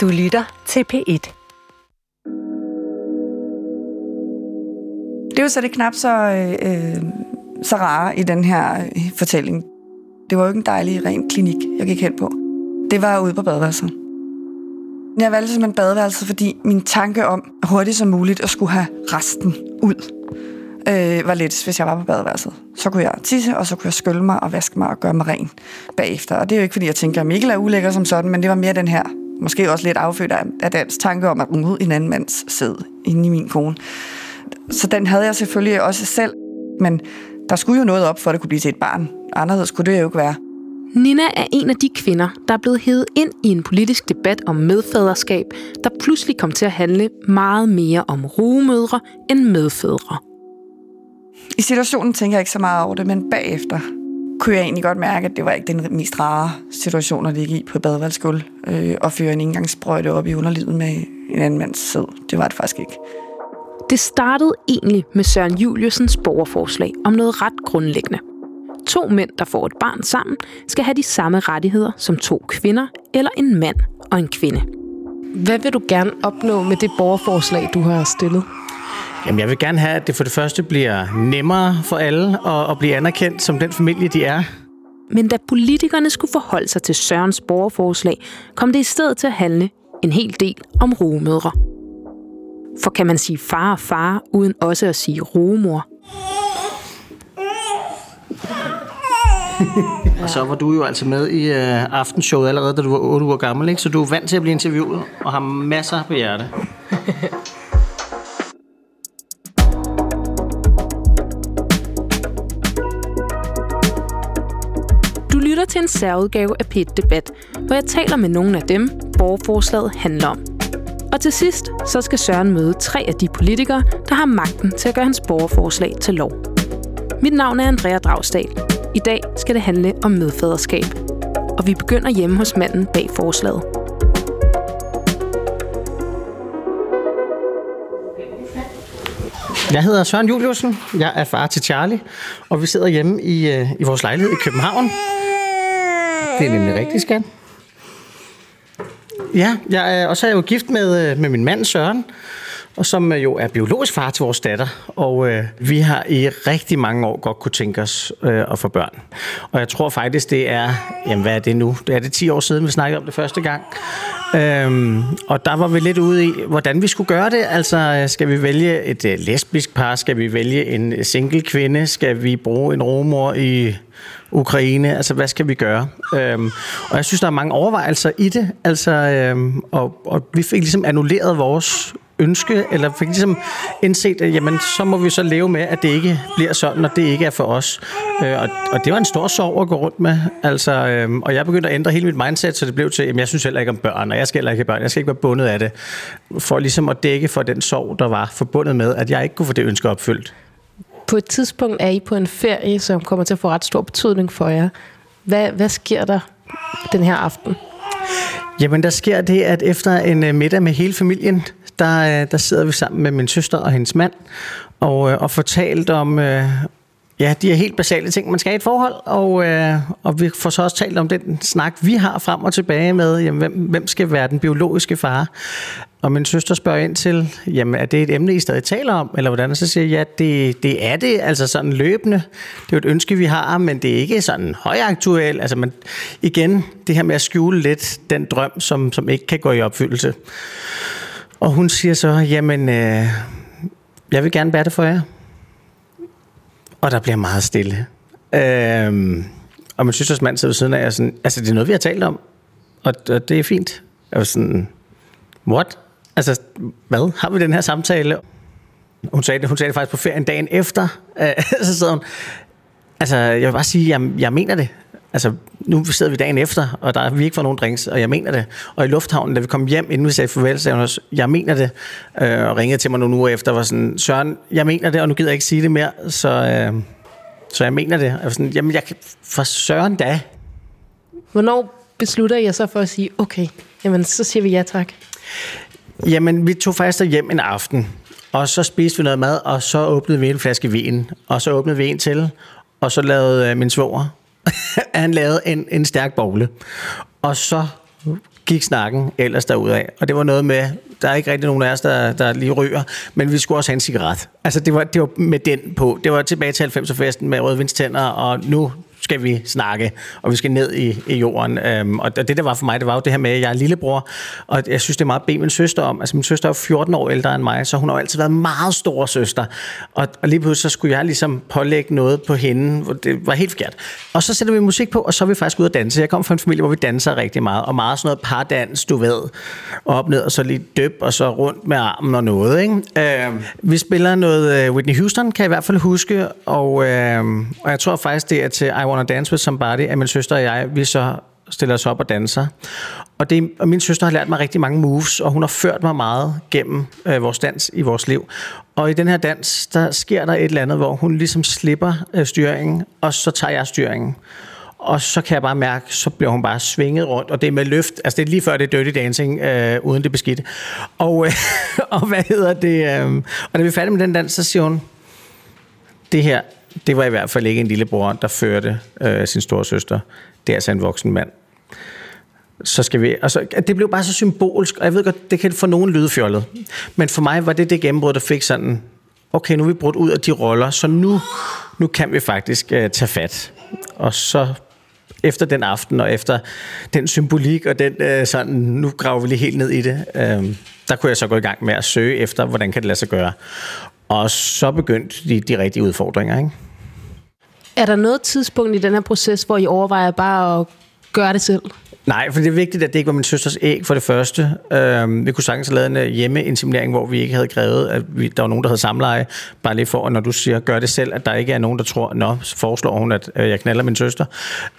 Du lytter til P1. Det er jo så det knap så, øh, øh så rare i den her øh, fortælling. Det var jo ikke en dejlig, ren klinik, jeg gik hen på. Det var ude på badeværelset. Jeg valgte simpelthen badeværelset, fordi min tanke om hurtigt som muligt at skulle have resten ud, øh, var lidt, hvis jeg var på badeværelset. Så kunne jeg tisse, og så kunne jeg skylle mig og vaske mig og gøre mig ren bagefter. Og det er jo ikke, fordi jeg tænker, at Mikkel er ulækker som sådan, men det var mere den her, måske også lidt affødt af, af dans tanke om at i en anden mands sæd inde i min kone. Så den havde jeg selvfølgelig også selv, men der skulle jo noget op, for at det kunne blive til et barn. Anderledes kunne det jo ikke være. Nina er en af de kvinder, der er blevet hævet ind i en politisk debat om medfaderskab, der pludselig kom til at handle meget mere om rugemødre end medfædre. I situationen tænker jeg ikke så meget over det, men bagefter kunne jeg egentlig godt mærke, at det var ikke den mest rare situation at ligge i på badeværelsesgulv øh, og føre en indgangssprøjte op i underlivet med en anden mands sæd. Det var det faktisk ikke. Det startede egentlig med Søren Juliusens borgerforslag om noget ret grundlæggende. To mænd, der får et barn sammen, skal have de samme rettigheder som to kvinder eller en mand og en kvinde. Hvad vil du gerne opnå med det borgerforslag, du har stillet? Jamen, jeg vil gerne have, at det for det første bliver nemmere for alle at, at blive anerkendt som den familie, de er. Men da politikerne skulle forholde sig til Sørens borgerforslag, kom det i stedet til at handle en hel del om rugemødre. For kan man sige far og far, uden også at sige rugemor? Og så var du jo altså med i uh, aftenshowet allerede, da du var 8 uger gammel, ikke? Så du er vant til at blive interviewet og har masser på hjerte. lytter til en særudgave af Pet Debat, hvor jeg taler med nogle af dem, borgerforslaget handler om. Og til sidst, så skal Søren møde tre af de politikere, der har magten til at gøre hans borgerforslag til lov. Mit navn er Andrea Dragsdal. I dag skal det handle om medfaderskab. Og vi begynder hjemme hos manden bag forslaget. Jeg hedder Søren Juliusen. Jeg er far til Charlie, og vi sidder hjemme i, øh, i vores lejlighed i København. Det er nemlig rigtigt, skat. Ja, jeg og så er jeg jo gift med, øh, med min mand Søren, og som øh, jo er biologisk far til vores datter. Og øh, vi har i rigtig mange år godt kunne tænke os øh, at få børn. Og jeg tror faktisk, det er, jamen hvad er det nu? Det er det 10 år siden, vi snakkede om det første gang. Øhm, og der var vi lidt ude i, hvordan vi skulle gøre det. Altså, øh, skal vi vælge et lesbisk par? Skal vi vælge en single kvinde? Skal vi bruge en romor i Ukraine? Altså, hvad skal vi gøre? Øhm, og jeg synes, der er mange overvejelser i det. Altså, øhm, og, og vi fik ligesom annulleret vores ønske, eller fik ligesom indset, at jamen, så må vi så leve med, at det ikke bliver sådan, og det ikke er for os. Øh, og, og det var en stor sorg at gå rundt med. Altså, øh, og jeg begyndte at ændre hele mit mindset, så det blev til, at jeg synes heller ikke om børn, og jeg skal heller ikke have børn. Jeg skal ikke være bundet af det. For ligesom at dække for den sorg, der var forbundet med, at jeg ikke kunne få det ønske opfyldt. På et tidspunkt er I på en ferie, som kommer til at få ret stor betydning for jer. Hvad, hvad sker der den her aften? Jamen, der sker det, at efter en øh, middag med hele familien, der, øh, der sidder vi sammen med min søster og hendes mand, og, øh, og fortalt om, ja, de er helt basale ting, man skal i et forhold, og, og vi får så også talt om den snak, vi har frem og tilbage med, jamen, hvem, hvem skal være den biologiske far. Og min søster spørger ind til, jamen er det et emne, I stadig taler om, eller hvordan? Og så siger jeg, ja, det, det er det, altså sådan løbende. Det er jo et ønske, vi har, men det er ikke sådan højaktuelt. Altså man, igen, det her med at skjule lidt den drøm, som, som ikke kan gå i opfyldelse. Og hun siger så, jamen, øh, jeg vil gerne bære det for jer. Og der bliver meget stille. Øh, og min søsters mand sidder ved siden af, og sådan, altså det er noget, vi har talt om, og, og det er fint. Jeg var sådan, what? Altså, hvad? Har vi den her samtale? Hun sagde det, hun sagde det faktisk på ferien dagen efter. Øh, så sad hun, altså, jeg vil bare sige, jeg, jeg mener det. Altså, nu sidder vi dagen efter, og der vi ikke får nogen drinks, og jeg mener det. Og i lufthavnen, da vi kom hjem, inden vi sagde farvel, sagde hun også, jeg mener det. Øh, og ringede til mig nogle uger efter, var sådan, Søren, jeg mener det, og nu gider jeg ikke sige det mere, så, øh, så jeg mener det. Jeg var sådan, jamen, jeg kan, for Søren da. Hvornår beslutter jeg så for at sige, okay, jamen, så siger vi ja tak? Jamen, vi tog faktisk hjem en aften, og så spiste vi noget mad, og så åbnede vi en flaske vin, og så åbnede vi en til, og så lavede øh, min svoger, han lavede en, en stærk bogle. Og så gik snakken ellers derudad. Og det var noget med, der er ikke rigtig nogen af os, der, der lige ryger, men vi skulle også have en cigaret. Altså det var, det var med den på. Det var tilbage til 90'er-festen med rødvinstænder, og nu skal vi snakke, og vi skal ned i, i jorden. Øhm, og det, der var for mig, det var jo det her med, at jeg er lillebror, og jeg synes, det er meget at bede min søster om. Altså, min søster er 14 år ældre end mig, så hun har altid været meget stor søster. Og, og lige pludselig så skulle jeg ligesom pålægge noget på hende, hvor det var helt forkert. Og så sætter vi musik på, og så er vi faktisk ude at danse. Jeg kom fra en familie, hvor vi danser rigtig meget, og meget sådan noget pardans, du ved, op ned, og så lige døb, og så rundt med armen og noget. Ikke? Øhm, vi spiller noget øh, Whitney Houston, kan jeg i hvert fald huske, og, øh, og jeg tror faktisk, det er til I Wanna Dance With Somebody, at min søster og jeg, vi så stiller os op og danser. Og, det, og min søster har lært mig rigtig mange moves, og hun har ført mig meget gennem øh, vores dans i vores liv. Og i den her dans, der sker der et eller andet, hvor hun ligesom slipper øh, styringen, og så tager jeg styringen. Og så kan jeg bare mærke, så bliver hun bare svinget rundt, og det er med løft. Altså det er lige før det er dirty dancing, øh, uden det beskidte. Og, øh, og hvad hedder det? Øh, og da vi er færdige med den dans, så siger hun, det her, det var i hvert fald ikke en lillebror, der førte øh, sin store søster. Det er altså en voksen mand. Så skal vi, altså, det blev bare så symbolsk, og jeg ved godt, det kan få nogen lyde fjollet. Men for mig var det det gennembrud, der fik sådan, okay, nu er vi brudt ud af de roller, så nu, nu kan vi faktisk øh, tage fat. Og så efter den aften, og efter den symbolik, og den øh, sådan, nu graver vi lige helt ned i det, øh, der kunne jeg så gå i gang med at søge efter, hvordan kan det lade sig gøre. Og så begyndte de, de rigtige udfordringer, ikke? Er der noget tidspunkt i den her proces, hvor I overvejer bare at gøre det selv? Nej, for det er vigtigt, at det ikke var min søsters æg for det første. Øhm, vi kunne sagtens have lavet en øh, hjemmeinseminering, hvor vi ikke havde krævet, at vi, der var nogen, der havde samleje. Bare lige for, at når du siger, gør det selv, at der ikke er nogen, der tror, nå, så foreslår hun, at øh, jeg knaller min søster.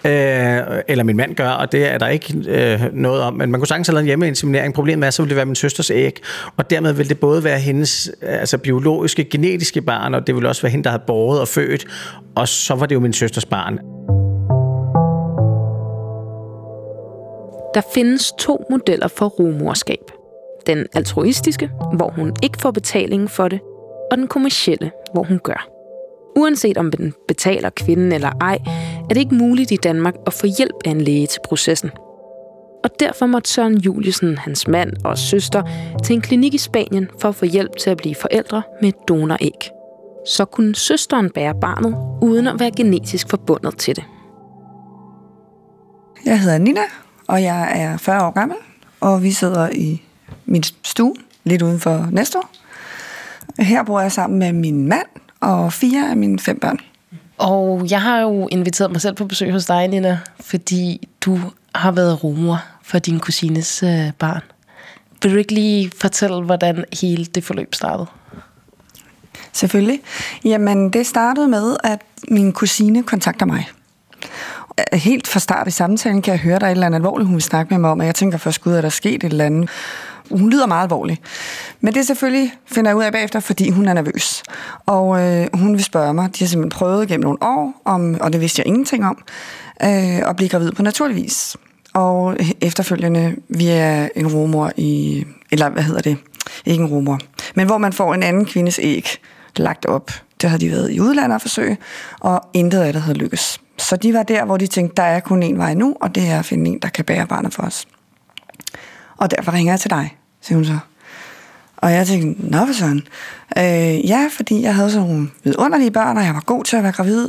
Øh, eller min mand gør, og det er der ikke øh, noget om. Men man kunne sagtens have lavet en hjemmeinseminering. Problemet er, så ville det være min søsters æg. Og dermed ville det både være hendes øh, altså biologiske, genetiske barn, og det ville også være hende, der havde båret og født. Og så var det jo min søsters barn. Der findes to modeller for rumorskab. Den altruistiske, hvor hun ikke får betaling for det, og den kommercielle, hvor hun gør. Uanset om den betaler kvinden eller ej, er det ikke muligt i Danmark at få hjælp af en læge til processen. Og derfor måtte Søren Juliusen, hans mand og søster til en klinik i Spanien for at få hjælp til at blive forældre med et donoræg. Så kunne søsteren bære barnet, uden at være genetisk forbundet til det. Jeg hedder Nina, og jeg er 40 år gammel, og vi sidder i min stue, lidt uden for Næstor. Her bor jeg sammen med min mand og fire af mine fem børn. Og jeg har jo inviteret mig selv på besøg hos dig, Nina, fordi du har været rumor for din kusines øh, barn. Vil du ikke lige fortælle, hvordan hele det forløb startede? Selvfølgelig. Jamen, det startede med, at min kusine kontakter mig helt fra start i samtalen kan jeg høre, at der er et eller andet alvorligt, hun vil snakke med mig om, og jeg tænker først, gud, er der sket et eller andet. Hun lyder meget alvorlig. Men det selvfølgelig finder jeg ud af bagefter, fordi hun er nervøs. Og øh, hun vil spørge mig, de har simpelthen prøvet gennem nogle år, om, og det vidste jeg ingenting om, øh, at blive gravid på naturlig vis. Og efterfølgende via en rumor i, eller hvad hedder det, ikke en rumor, men hvor man får en anden kvindes æg lagt op. Det havde de været i udlandet at forsøge, og intet af det havde lykkes. Så de var der, hvor de tænkte, der er kun en vej nu, og det er at finde en, der kan bære barnet for os. Og derfor ringer jeg til dig, siger hun så. Og jeg tænkte, nå for sådan. Øh, ja, fordi jeg havde sådan nogle vidunderlige børn, og jeg var god til at være gravid.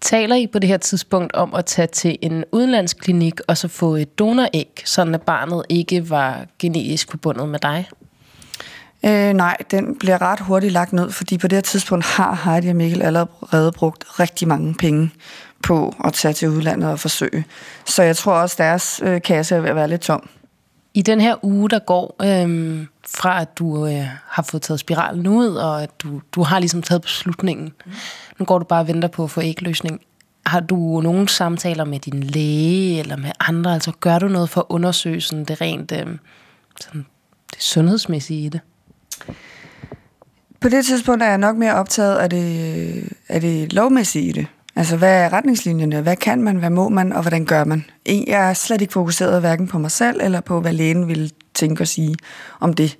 Taler I på det her tidspunkt om at tage til en udenlandsklinik og så få et donoræg, sådan at barnet ikke var genetisk forbundet med dig? Øh, nej, den bliver ret hurtigt lagt ned, fordi på det her tidspunkt har Heidi og Mikkel allerede brugt rigtig mange penge på at tage til udlandet og forsøge. Så jeg tror også, deres øh, kasse er ved at være lidt tom. I den her uge, der går øh, fra, at du øh, har fået taget spiralen ud, og at du, du har ligesom taget beslutningen. Mm. Nu går du bare og venter på at få ægløsning. Har du nogle samtaler med din læge eller med andre? Altså gør du noget for at undersøge sådan det rent øh, sådan det sundhedsmæssige i det? På det tidspunkt er jeg nok mere optaget af det, af det lovmæssige i det. Altså, hvad er retningslinjerne? Hvad kan man? Hvad må man? Og hvordan gør man? Jeg er slet ikke fokuseret hverken på mig selv, eller på, hvad lægen vil tænke og sige om det.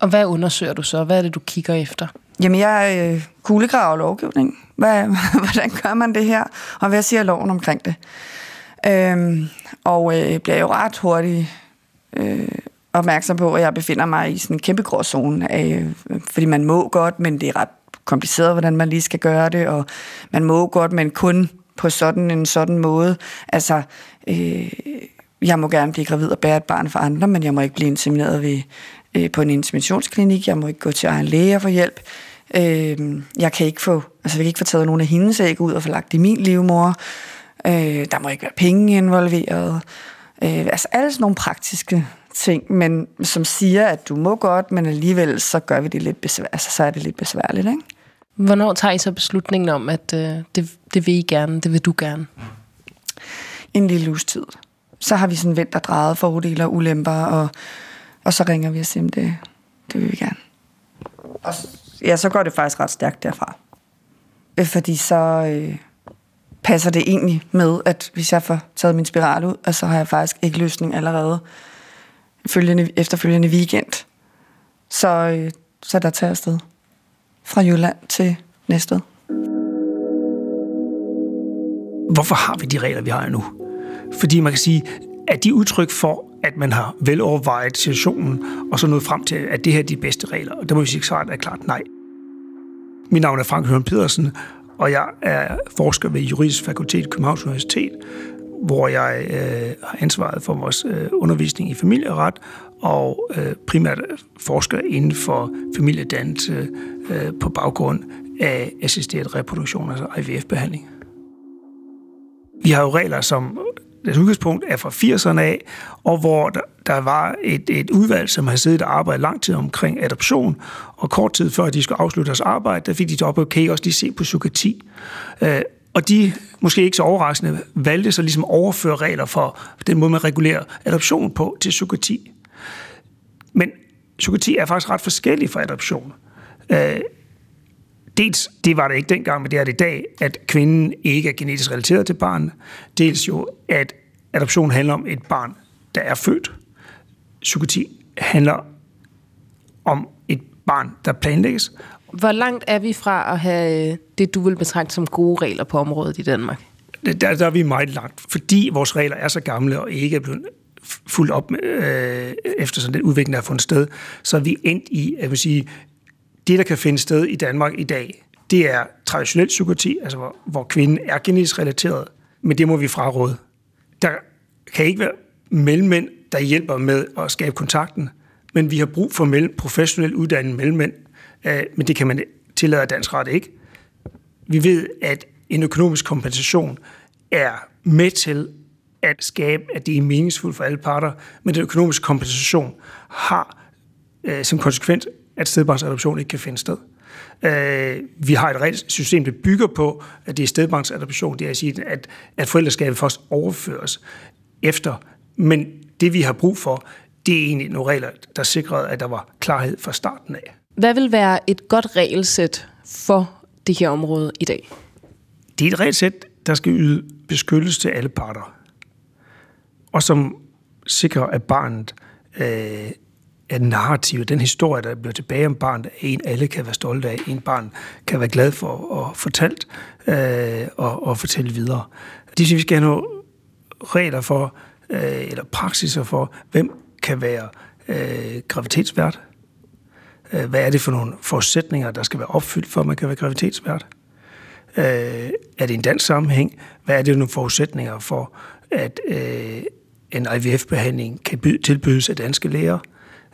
Og hvad undersøger du så? Hvad er det, du kigger efter? Jamen, jeg øh, kuglegraver lovgivning. Hvad, hvordan gør man det her? Og hvad siger loven omkring det? Øhm, og øh, bliver jo ret hurtigt øh, opmærksom på, at jeg befinder mig i sådan en kæmpe grå zone, af, øh, fordi man må godt, men det er ret kompliceret, hvordan man lige skal gøre det, og man må godt, men kun på sådan en sådan måde. Altså, øh, jeg må gerne blive gravid og bære et barn for andre, men jeg må ikke blive insemineret ved, øh, på en inseminationsklinik. Jeg må ikke gå til egen læge for hjælp. Øh, jeg kan ikke få, altså jeg kan ikke få taget nogen af hendes æg ud og få lagt i min livmor. Øh, der må ikke være penge involveret. Øh, altså alle sådan nogle praktiske ting, men som siger, at du må godt, men alligevel så gør vi det lidt besvær, altså, så er det lidt besværligt, ikke? Hvornår tager I så beslutningen om, at øh, det, det vil I gerne, det vil du gerne? En lille uges tid. Så har vi sådan vendt og drejet fordele og ulemper, og, og så ringer vi og siger, det, det vil vi gerne. Og ja, så går det faktisk ret stærkt derfra. Øh, fordi så øh, passer det egentlig med, at hvis jeg får taget min spiral ud, og så har jeg faktisk ikke løsning allerede følgende, efterfølgende weekend. Så, øh, så der tager afsted fra Jylland til Næstved. Hvorfor har vi de regler, vi har nu? Fordi man kan sige, at de udtryk for, at man har velovervejet situationen, og så nået frem til, at det her er de bedste regler. Og der må vi sige svaret er klart nej. Mit navn er Frank Høren Pedersen, og jeg er forsker ved Juridisk Fakultet i Københavns Universitet, hvor jeg øh, har ansvaret for vores øh, undervisning i familieret, og øh, primært forsker inden for familiedannelse øh, på baggrund af assisteret reproduktion, altså IVF-behandling. Vi har jo regler, som deres udgangspunkt er fra 80'erne af, og hvor der, der var et, et udvalg, som har siddet og arbejdet lang tid omkring adoption, og kort tid før de skulle afslutte deres arbejde, der fik de op, okay, også lige se på psykiatri. Øh, og de, måske ikke så overraskende, valgte så ligesom at overføre regler for den måde, man regulerer adoption på til psykoti. Men psykoti er faktisk ret forskellig fra adoption. Øh, dels, det var det ikke dengang, men det er det i dag, at kvinden ikke er genetisk relateret til barnet. Dels jo, at adoption handler om et barn, der er født. Psykoti handler om et barn, der planlægges. Hvor langt er vi fra at have øh, det, du vil betragte som gode regler på området i Danmark? Der, der er vi meget langt, fordi vores regler er så gamle og ikke er blevet fuldt op med, øh, efter sådan den udvikling, der har fundet sted, så er vi endt i, at sige, det, der kan finde sted i Danmark i dag, det er traditionel psykoti, altså hvor, hvor kvinden er genetisk relateret, men det må vi fraråde. Der kan ikke være mellemmænd, der hjælper med at skabe kontakten, men vi har brug for professionelt uddannede mellemmænd, øh, men det kan man tillade dansk ret ikke. Vi ved, at en økonomisk kompensation er med til at skabe, at det er meningsfuldt for alle parter, men den økonomiske kompensation har øh, som konsekvens, at stedbarnsadoption ikke kan finde sted. Øh, vi har et reelt system, der bygger på, at det er stedbarnsadoption, det er at sige, at, at forældreskabet først overføres efter. Men det, vi har brug for, det er egentlig nogle regler, der sikrede, at der var klarhed fra starten af. Hvad vil være et godt regelsæt for det her område i dag? Det er et regelsæt, der skal yde beskyttelse til alle parter, og som sikrer, at barnet øh, at narrativet, den historie, der bliver tilbage om barnet, er en, alle kan være stolte af. En barn kan være glad for at fortalt øh, og, og fortælle videre. Det synes vi skal have nogle regler for, øh, eller praksiser for, hvem kan være øh, gravitetsvært, Øh, hvad er det for nogle forudsætninger, der skal være opfyldt, for at man kan være graviditetsvært? Øh, er det en dansk sammenhæng? Hvad er det for nogle forudsætninger for, at øh, en IVF-behandling kan tilbydes af danske læger?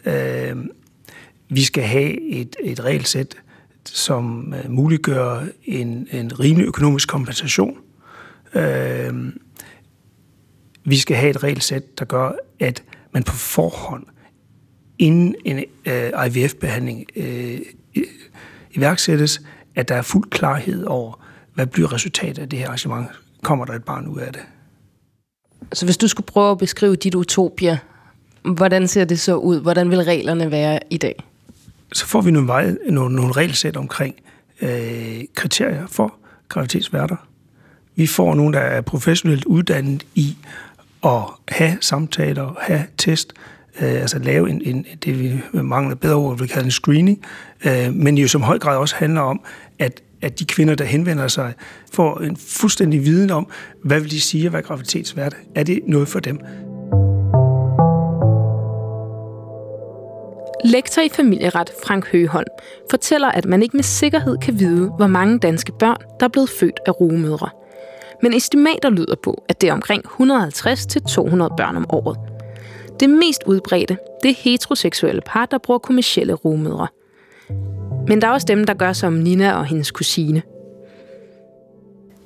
Øh, vi skal have et, et regelsæt, som øh, muliggør en, en rimelig økonomisk kompensation. Øh, vi skal have et regelsæt, der gør, at man på forhånd, inden en øh, IVF-behandling øh, iværksættes, at der er fuld klarhed over, hvad bliver resultatet af det her arrangement. Kommer der et barn ud af det? Så hvis du skulle prøve at beskrive dit utopia, Hvordan ser det så ud? Hvordan vil reglerne være i dag? Så får vi nogle, nogle, nogle regelsæt omkring øh, kriterier for graviditetsværter. Vi får nogle, der er professionelt uddannet i at have samtaler, have test, øh, altså lave en, en, det vi mangler bedre ord, vi kalder en screening, øh, men jo som høj grad også handler om, at at de kvinder, der henvender sig, får en fuldstændig viden om, hvad vil de sige at være graviditetsvært? Er det noget for dem? Lektor i familieret Frank Høgeholm fortæller, at man ikke med sikkerhed kan vide, hvor mange danske børn, der er blevet født af rugemødre. Men estimater lyder på, at det er omkring 150-200 børn om året. Det mest udbredte, det er heteroseksuelle par, der bruger kommersielle rugemødre. Men der er også dem, der gør som Nina og hendes kusine.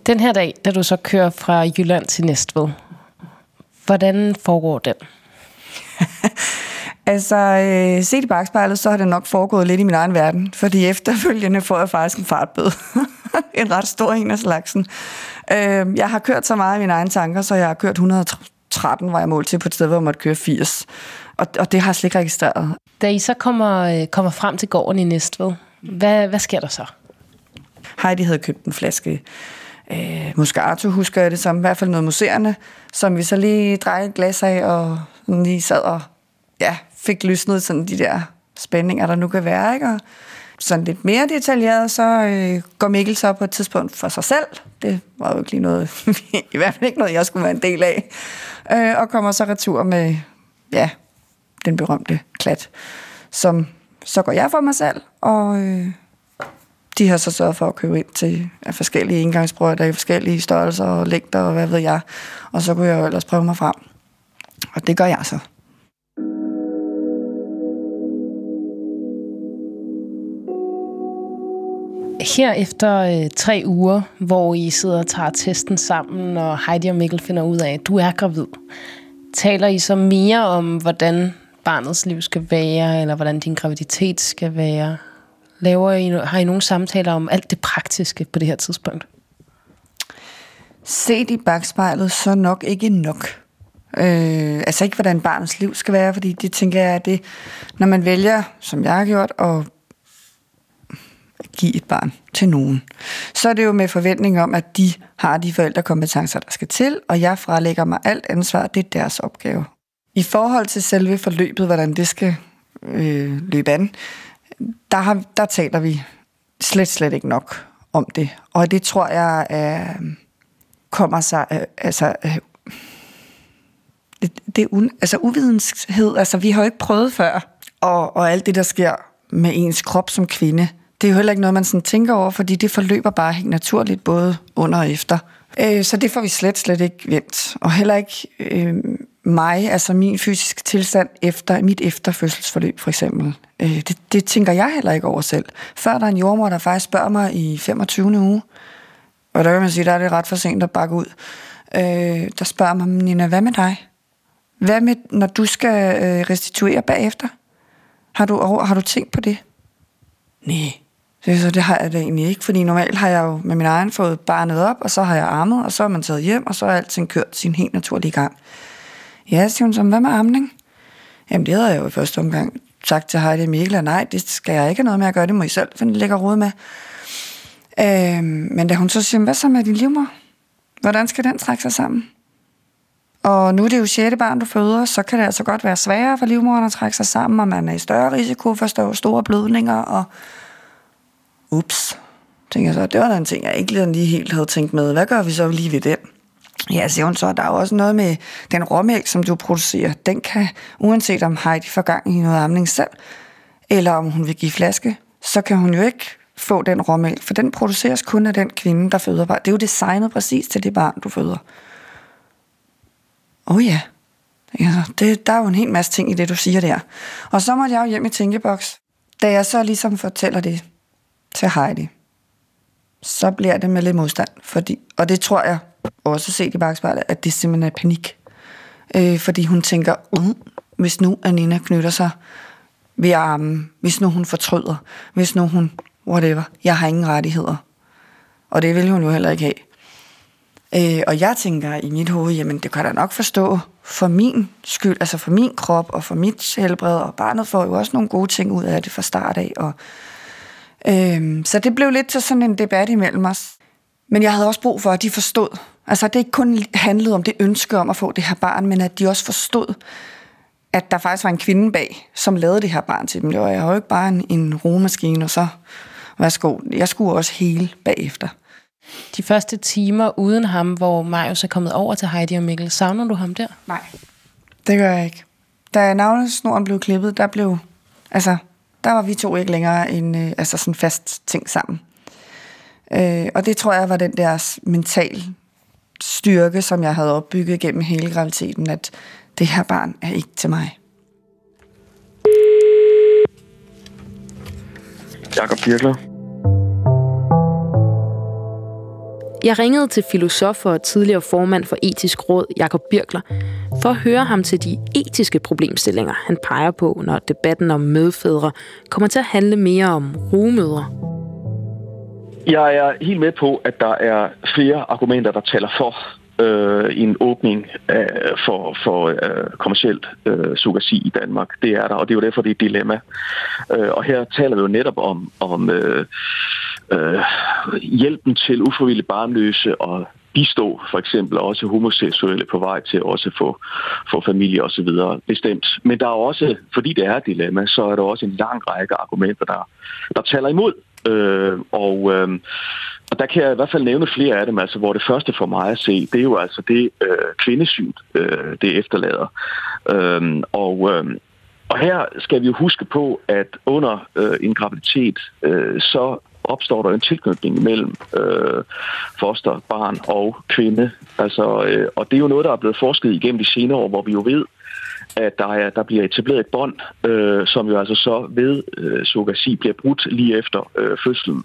Den her dag, da du så kører fra Jylland til Næstved, hvordan foregår den? Altså, øh, set i bagspejlet, så har det nok foregået lidt i min egen verden, fordi efterfølgende får jeg faktisk en fartbøde. en ret stor en af slagsen. Øh, jeg har kørt så meget i mine egne tanker, så jeg har kørt 113, var jeg målt til på et sted, hvor jeg måtte køre 80. Og, og det har jeg slet ikke registreret. Da I så kommer, øh, kommer frem til gården i Næstved, hvad, hvad sker der så? Heidi havde købt en flaske øh, Moscato, husker jeg det som, i hvert fald noget museerne, som vi så lige drejede et glas af, og lige sad og ja, fik lysnet sådan de der spændinger, der nu kan være, ikke? Og sådan lidt mere detaljeret, så øh, går Mikkel så på et tidspunkt for sig selv. Det var jo ikke lige noget, i hvert fald ikke noget, jeg skulle være en del af. Øh, og kommer så retur med, ja, den berømte klat, som så går jeg for mig selv, og øh, de har så sørget for at købe ind til af forskellige indgangsbrød, der er i forskellige størrelser og længder, og hvad ved jeg. Og så kunne jeg jo ellers prøve mig frem. Og det gør jeg så. Her efter øh, tre uger, hvor I sidder og tager testen sammen, og Heidi og Mikkel finder ud af, at du er gravid, taler I så mere om, hvordan barnets liv skal være, eller hvordan din graviditet skal være? Laver I, har I nogle samtaler om alt det praktiske på det her tidspunkt? Set i bagspejlet, så nok ikke nok. Øh, altså ikke, hvordan barnets liv skal være, fordi det tænker jeg, at det, når man vælger, som jeg har gjort, at give et barn til nogen, så er det jo med forventning om, at de har de forældrekompetencer, der skal til, og jeg frelægger mig alt ansvar, det er deres opgave. I forhold til selve forløbet, hvordan det skal øh, løbe an, der, har, der taler vi slet, slet ikke nok om det. Og det tror jeg er, kommer sig... Øh, altså, øh, det, det er un, altså uvidenhed. Altså, vi har jo ikke prøvet før, og, og alt det, der sker med ens krop som kvinde, det er jo heller ikke noget, man sådan tænker over, fordi det forløber bare helt naturligt, både under og efter. Øh, så det får vi slet, slet ikke vendt. Og heller ikke øh, mig, altså min fysiske tilstand efter mit efterfødselsforløb for eksempel. Øh, det, det tænker jeg heller ikke over selv. Før der er en jordmor, der faktisk spørger mig i 25. uge, og der kan man sige, der er det ret for sent at bakke ud, øh, der spørger mig, Nina, hvad med dig? Hvad med, når du skal øh, restituere bagefter? Har du, har du tænkt på det? Nej. Det, Så det har jeg da egentlig ikke, fordi normalt har jeg jo med min egen fået barnet op, og så har jeg armet, og så er man taget hjem, og så er alting kørt sin helt naturlige gang. Ja, siger hun så, hvad med amning? Jamen det havde jeg jo i første omgang sagt til Heidi Mikkel, at nej, det skal jeg ikke have noget med at gøre, det må I selv finde lækker råd med. Øhm, men da hun så siger, hvad så med din livmor? Hvordan skal den trække sig sammen? Og nu er det jo sjette barn, du føder, så kan det altså godt være sværere for livmoderen at trække sig sammen, og man er i større risiko for store blødninger, og ups, tænker jeg så, det var da en ting, jeg ikke lige helt havde tænkt med. Hvad gør vi så lige ved den? Ja, siger hun så, der er jo også noget med den råmælk, som du producerer. Den kan, uanset om Heidi får gang i noget amning selv, eller om hun vil give flaske, så kan hun jo ikke få den råmælk, for den produceres kun af den kvinde, der føder barn. Det er jo designet præcis til det barn, du føder. Åh oh ja, altså, det, der er jo en hel masse ting i det, du siger der. Og så måtte jeg jo hjem i tænkeboks. Da jeg så ligesom fortæller det til Heidi, så bliver det med lidt modstand. Fordi, og det tror jeg også set i bagspejlet, at det simpelthen er panik. Øh, fordi hun tænker, uh, hvis nu Anina knytter sig ved armen, hvis nu hun fortryder, hvis nu hun, whatever, jeg har ingen rettigheder. Og det vil hun jo heller ikke have. Øh, og jeg tænker i mit hoved, jamen det kan jeg da nok forstå for min skyld, altså for min krop og for mit helbred, og barnet får jo også nogle gode ting ud af det fra start af. Og, øh, så det blev lidt til sådan en debat imellem os. Men jeg havde også brug for, at de forstod. Altså, det ikke kun handlede om det ønske om at få det her barn, men at de også forstod, at der faktisk var en kvinde bag, som lavede det her barn til dem. Det var jo ikke bare en, en rugemaskine, og så værsgo. Jeg skulle også hele bagefter. De første timer uden ham, hvor Marius er kommet over til Heidi og Mikkel, savner du ham der? Nej, det gør jeg ikke. Da navnesnoren blev klippet, der blev, altså, der var vi to ikke længere en øh, altså sådan fast ting sammen. Øh, og det tror jeg var den der mental styrke, som jeg havde opbygget gennem hele graviditeten, at det her barn er ikke til mig. Jakob Birkler. Jeg ringede til filosof og tidligere formand for etisk råd, Jakob Birkler, for at høre ham til de etiske problemstillinger, han peger på, når debatten om medfædre kommer til at handle mere om rugemødre. Jeg er helt med på, at der er flere argumenter, der taler for øh, en åbning af, for, for øh, kommersielt øh, sugasi i Danmark. Det er der, og det er jo derfor, det er et dilemma. Øh, og her taler vi jo netop om, om øh, øh, hjælpen til ufrivillige barnløse og bistå for eksempel også homoseksuelle på vej til også at få, få familie osv. bestemt. Men der er også, fordi det er et dilemma, så er der også en lang række argumenter, der, der taler imod. Øh, og, øh, og der kan jeg i hvert fald nævne flere af dem, altså hvor det første for mig at se, det er jo altså det øh, kvindesyn, øh, det efterlader. Øh, og, øh, og her skal vi jo huske på, at under øh, en graviditet, øh, så opstår der en tilknytning mellem øh, foster, barn og kvinde. Altså, øh, og det er jo noget, der er blevet forsket igennem de senere år, hvor vi jo ved, at der, er, der bliver etableret et bånd, øh, som jo altså så ved øh, surrogasi bliver brudt lige efter øh, fødslen.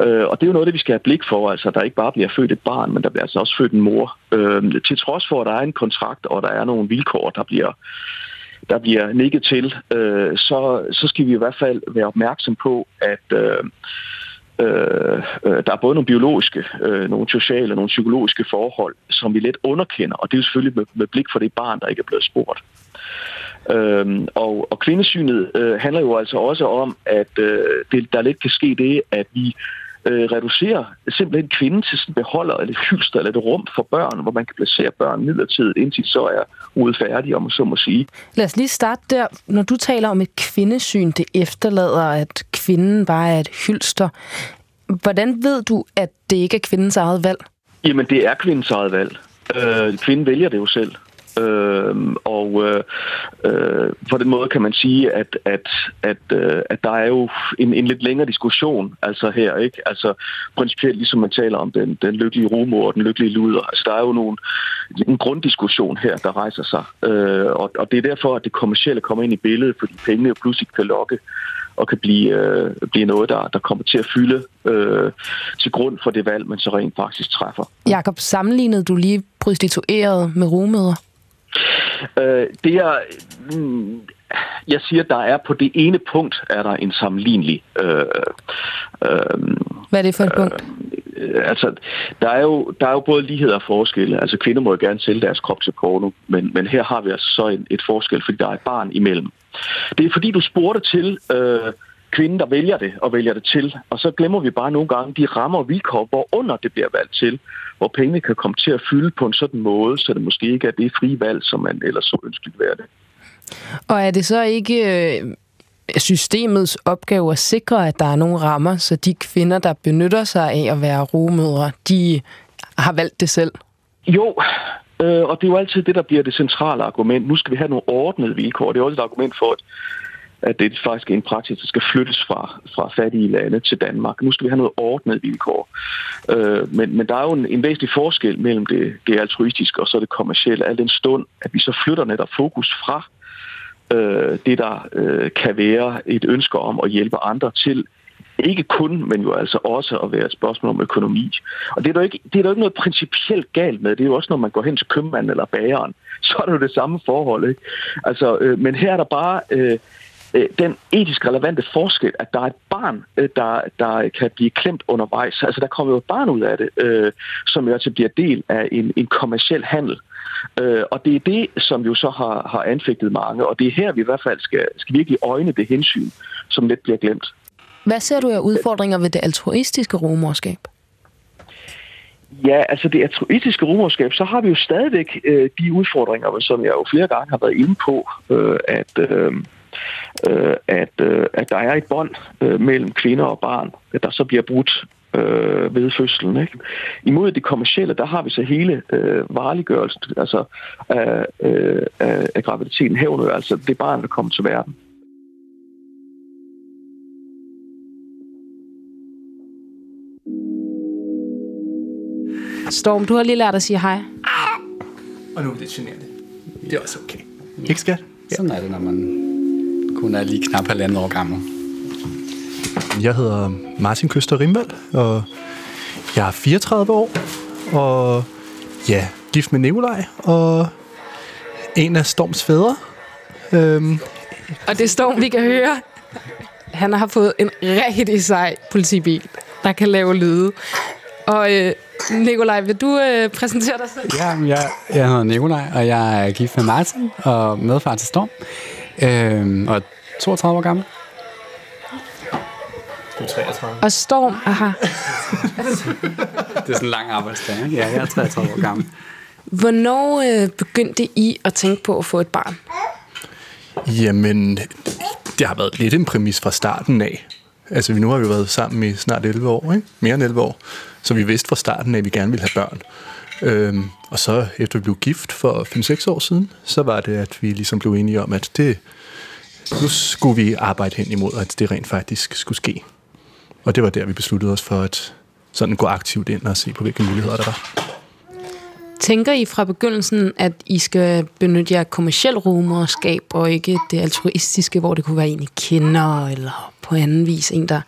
Øh, og det er jo noget, det vi skal have blik for, altså der ikke bare bliver født et barn, men der bliver altså også født en mor. Øh, til trods for, at der er en kontrakt, og der er nogle vilkår, der bliver der bliver nikket til, øh, så, så skal vi i hvert fald være opmærksom på, at øh, øh, øh der er både nogle biologiske, øh, nogle sociale nogle psykologiske forhold, som vi lidt underkender, og det er jo selvfølgelig med, med blik for det barn, der ikke er blevet spurgt. Øhm, og, og kvindesynet øh, handler jo altså også om, at øh, det, der lidt kan ske det, at vi øh, reducerer simpelthen kvinden til sådan beholder eller hylster eller et rum for børn, hvor man kan placere børn midlertidigt, indtil så er ude færdig, om så må sige. Lad os lige starte der. Når du taler om et kvindesyn, det efterlader, at kvinden bare er et hylster. Hvordan ved du, at det ikke er kvindens eget valg? Jamen, det er kvindens eget valg. Øh, kvinden vælger det jo selv. Øh, og øh, på den måde kan man sige, at, at, at, øh, at der er jo en, en lidt længere diskussion altså her, ikke? Altså principielt ligesom man taler om den, den lykkelige rumor og den lykkelige luder. Altså der er jo nogle, en grunddiskussion her, der rejser sig. Øh, og, og det er derfor, at det kommercielle kommer ind i billedet, fordi pengene jo pludselig kan lokke og kan blive, øh, blive noget, der, der kommer til at fylde øh, til grund for det valg, man så rent faktisk træffer. Jakob, sammenlignede du lige prostitueret med rumøder? Øh, det er... Mm, jeg siger, der er på det ene punkt, er der en sammenlignelig... Øh, øh, Hvad er det for et punkt? Øh, altså, der er, jo, der er jo både lighed og forskelle. Altså, kvinder må jo gerne sælge deres krop til porno, men, men her har vi altså så en, et forskel, fordi der er et barn imellem. Det er fordi, du spurgte til... Øh, kvinden, der vælger det og vælger det til. Og så glemmer vi bare nogle gange de rammer og vilkår, hvor under det bliver valgt til, hvor pengene kan komme til at fylde på en sådan måde, så det måske ikke er det frie valg, som man ellers så ønskeligt være det. Og er det så ikke øh, systemets opgave at sikre, at der er nogle rammer, så de kvinder, der benytter sig af at være rumødre, de har valgt det selv? Jo, øh, og det er jo altid det, der bliver det centrale argument. Nu skal vi have nogle ordnede vilkår. Det er også et argument for, at at det faktisk er en praksis, der skal flyttes fra, fra fattige lande til Danmark. Nu skal vi have noget ordnet vilkår. Øh, men, men der er jo en, en væsentlig forskel mellem det, det altruistiske og så det kommercielle, al den stund, at vi så flytter netop fokus fra øh, det, der øh, kan være et ønske om at hjælpe andre til ikke kun, men jo altså også at være et spørgsmål om økonomi. Og det er der ikke, det er der ikke noget principielt galt med. Det er jo også, når man går hen til købmanden eller bageren, så er det jo det samme forhold. Ikke? Altså, øh, men her er der bare øh, øh, den etisk relevante forskel, at der er et barn, øh, der, der kan blive klemt undervejs. Altså, der kommer jo et barn ud af det, øh, som jo altså bliver del af en, en kommersiel handel. Øh, og det er det, som jo så har, har anfægtet mange, og det er her, vi i hvert fald skal, skal virkelig øjne det hensyn, som lidt bliver glemt. Hvad ser du af udfordringer ved det altruistiske rumorskab? Ja, altså det altruistiske rumorskab, så har vi jo stadigvæk øh, de udfordringer, som jeg jo flere gange har været inde på, øh, at... Øh, øh, at, øh, at der er et bånd øh, mellem kvinder og barn, der så bliver brudt øh, ved fødslen. Ikke? Imod det kommercielle, der har vi så hele øh, vareliggørelsen altså, af, øh, af, af graviditeten herunder, altså det barn, der kommer til verden. Storm, du har lige lært at sige hej. Og nu er det generende. Det er også okay. Ikke skat? Ja. Sådan er det, når man kun er lige knap halvandet år gammel. Jeg hedder Martin Køster Rimvald, og jeg er 34 år, og ja, gift med Nikolaj, og en af Storms fædre. Øhm. Og det er Storm, vi kan høre. Han har fået en rigtig sej politibil, der kan lave lyde. Og øh, Nikolaj, vil du øh, præsentere dig selv? Ja, jeg, jeg hedder Nikolaj, og jeg er gift med Martin og medfar til Storm. Øh, og 32 år gammel. Du er 33. Og Storm, aha. det er sådan en lang arbejdsdag, ikke? Ja, jeg er 33 år gammel. Hvornår øh, begyndte I at tænke på at få et barn? Jamen, det har været lidt en præmis fra starten af. Altså, nu har vi været sammen i snart 11 år, ikke? Mere end 11 år. Så vi vidste fra starten af, at vi gerne ville have børn. Øhm, og så efter vi blev gift for 5-6 år siden, så var det, at vi ligesom blev enige om, at det, nu skulle vi arbejde hen imod, at det rent faktisk skulle ske. Og det var der, vi besluttede os for at sådan gå aktivt ind og se på, hvilke muligheder der var. Tænker I fra begyndelsen, at I skal benytte jer kommersiel rumorskab, og ikke det altruistiske, hvor det kunne være en, I kender, eller på anden vis en, der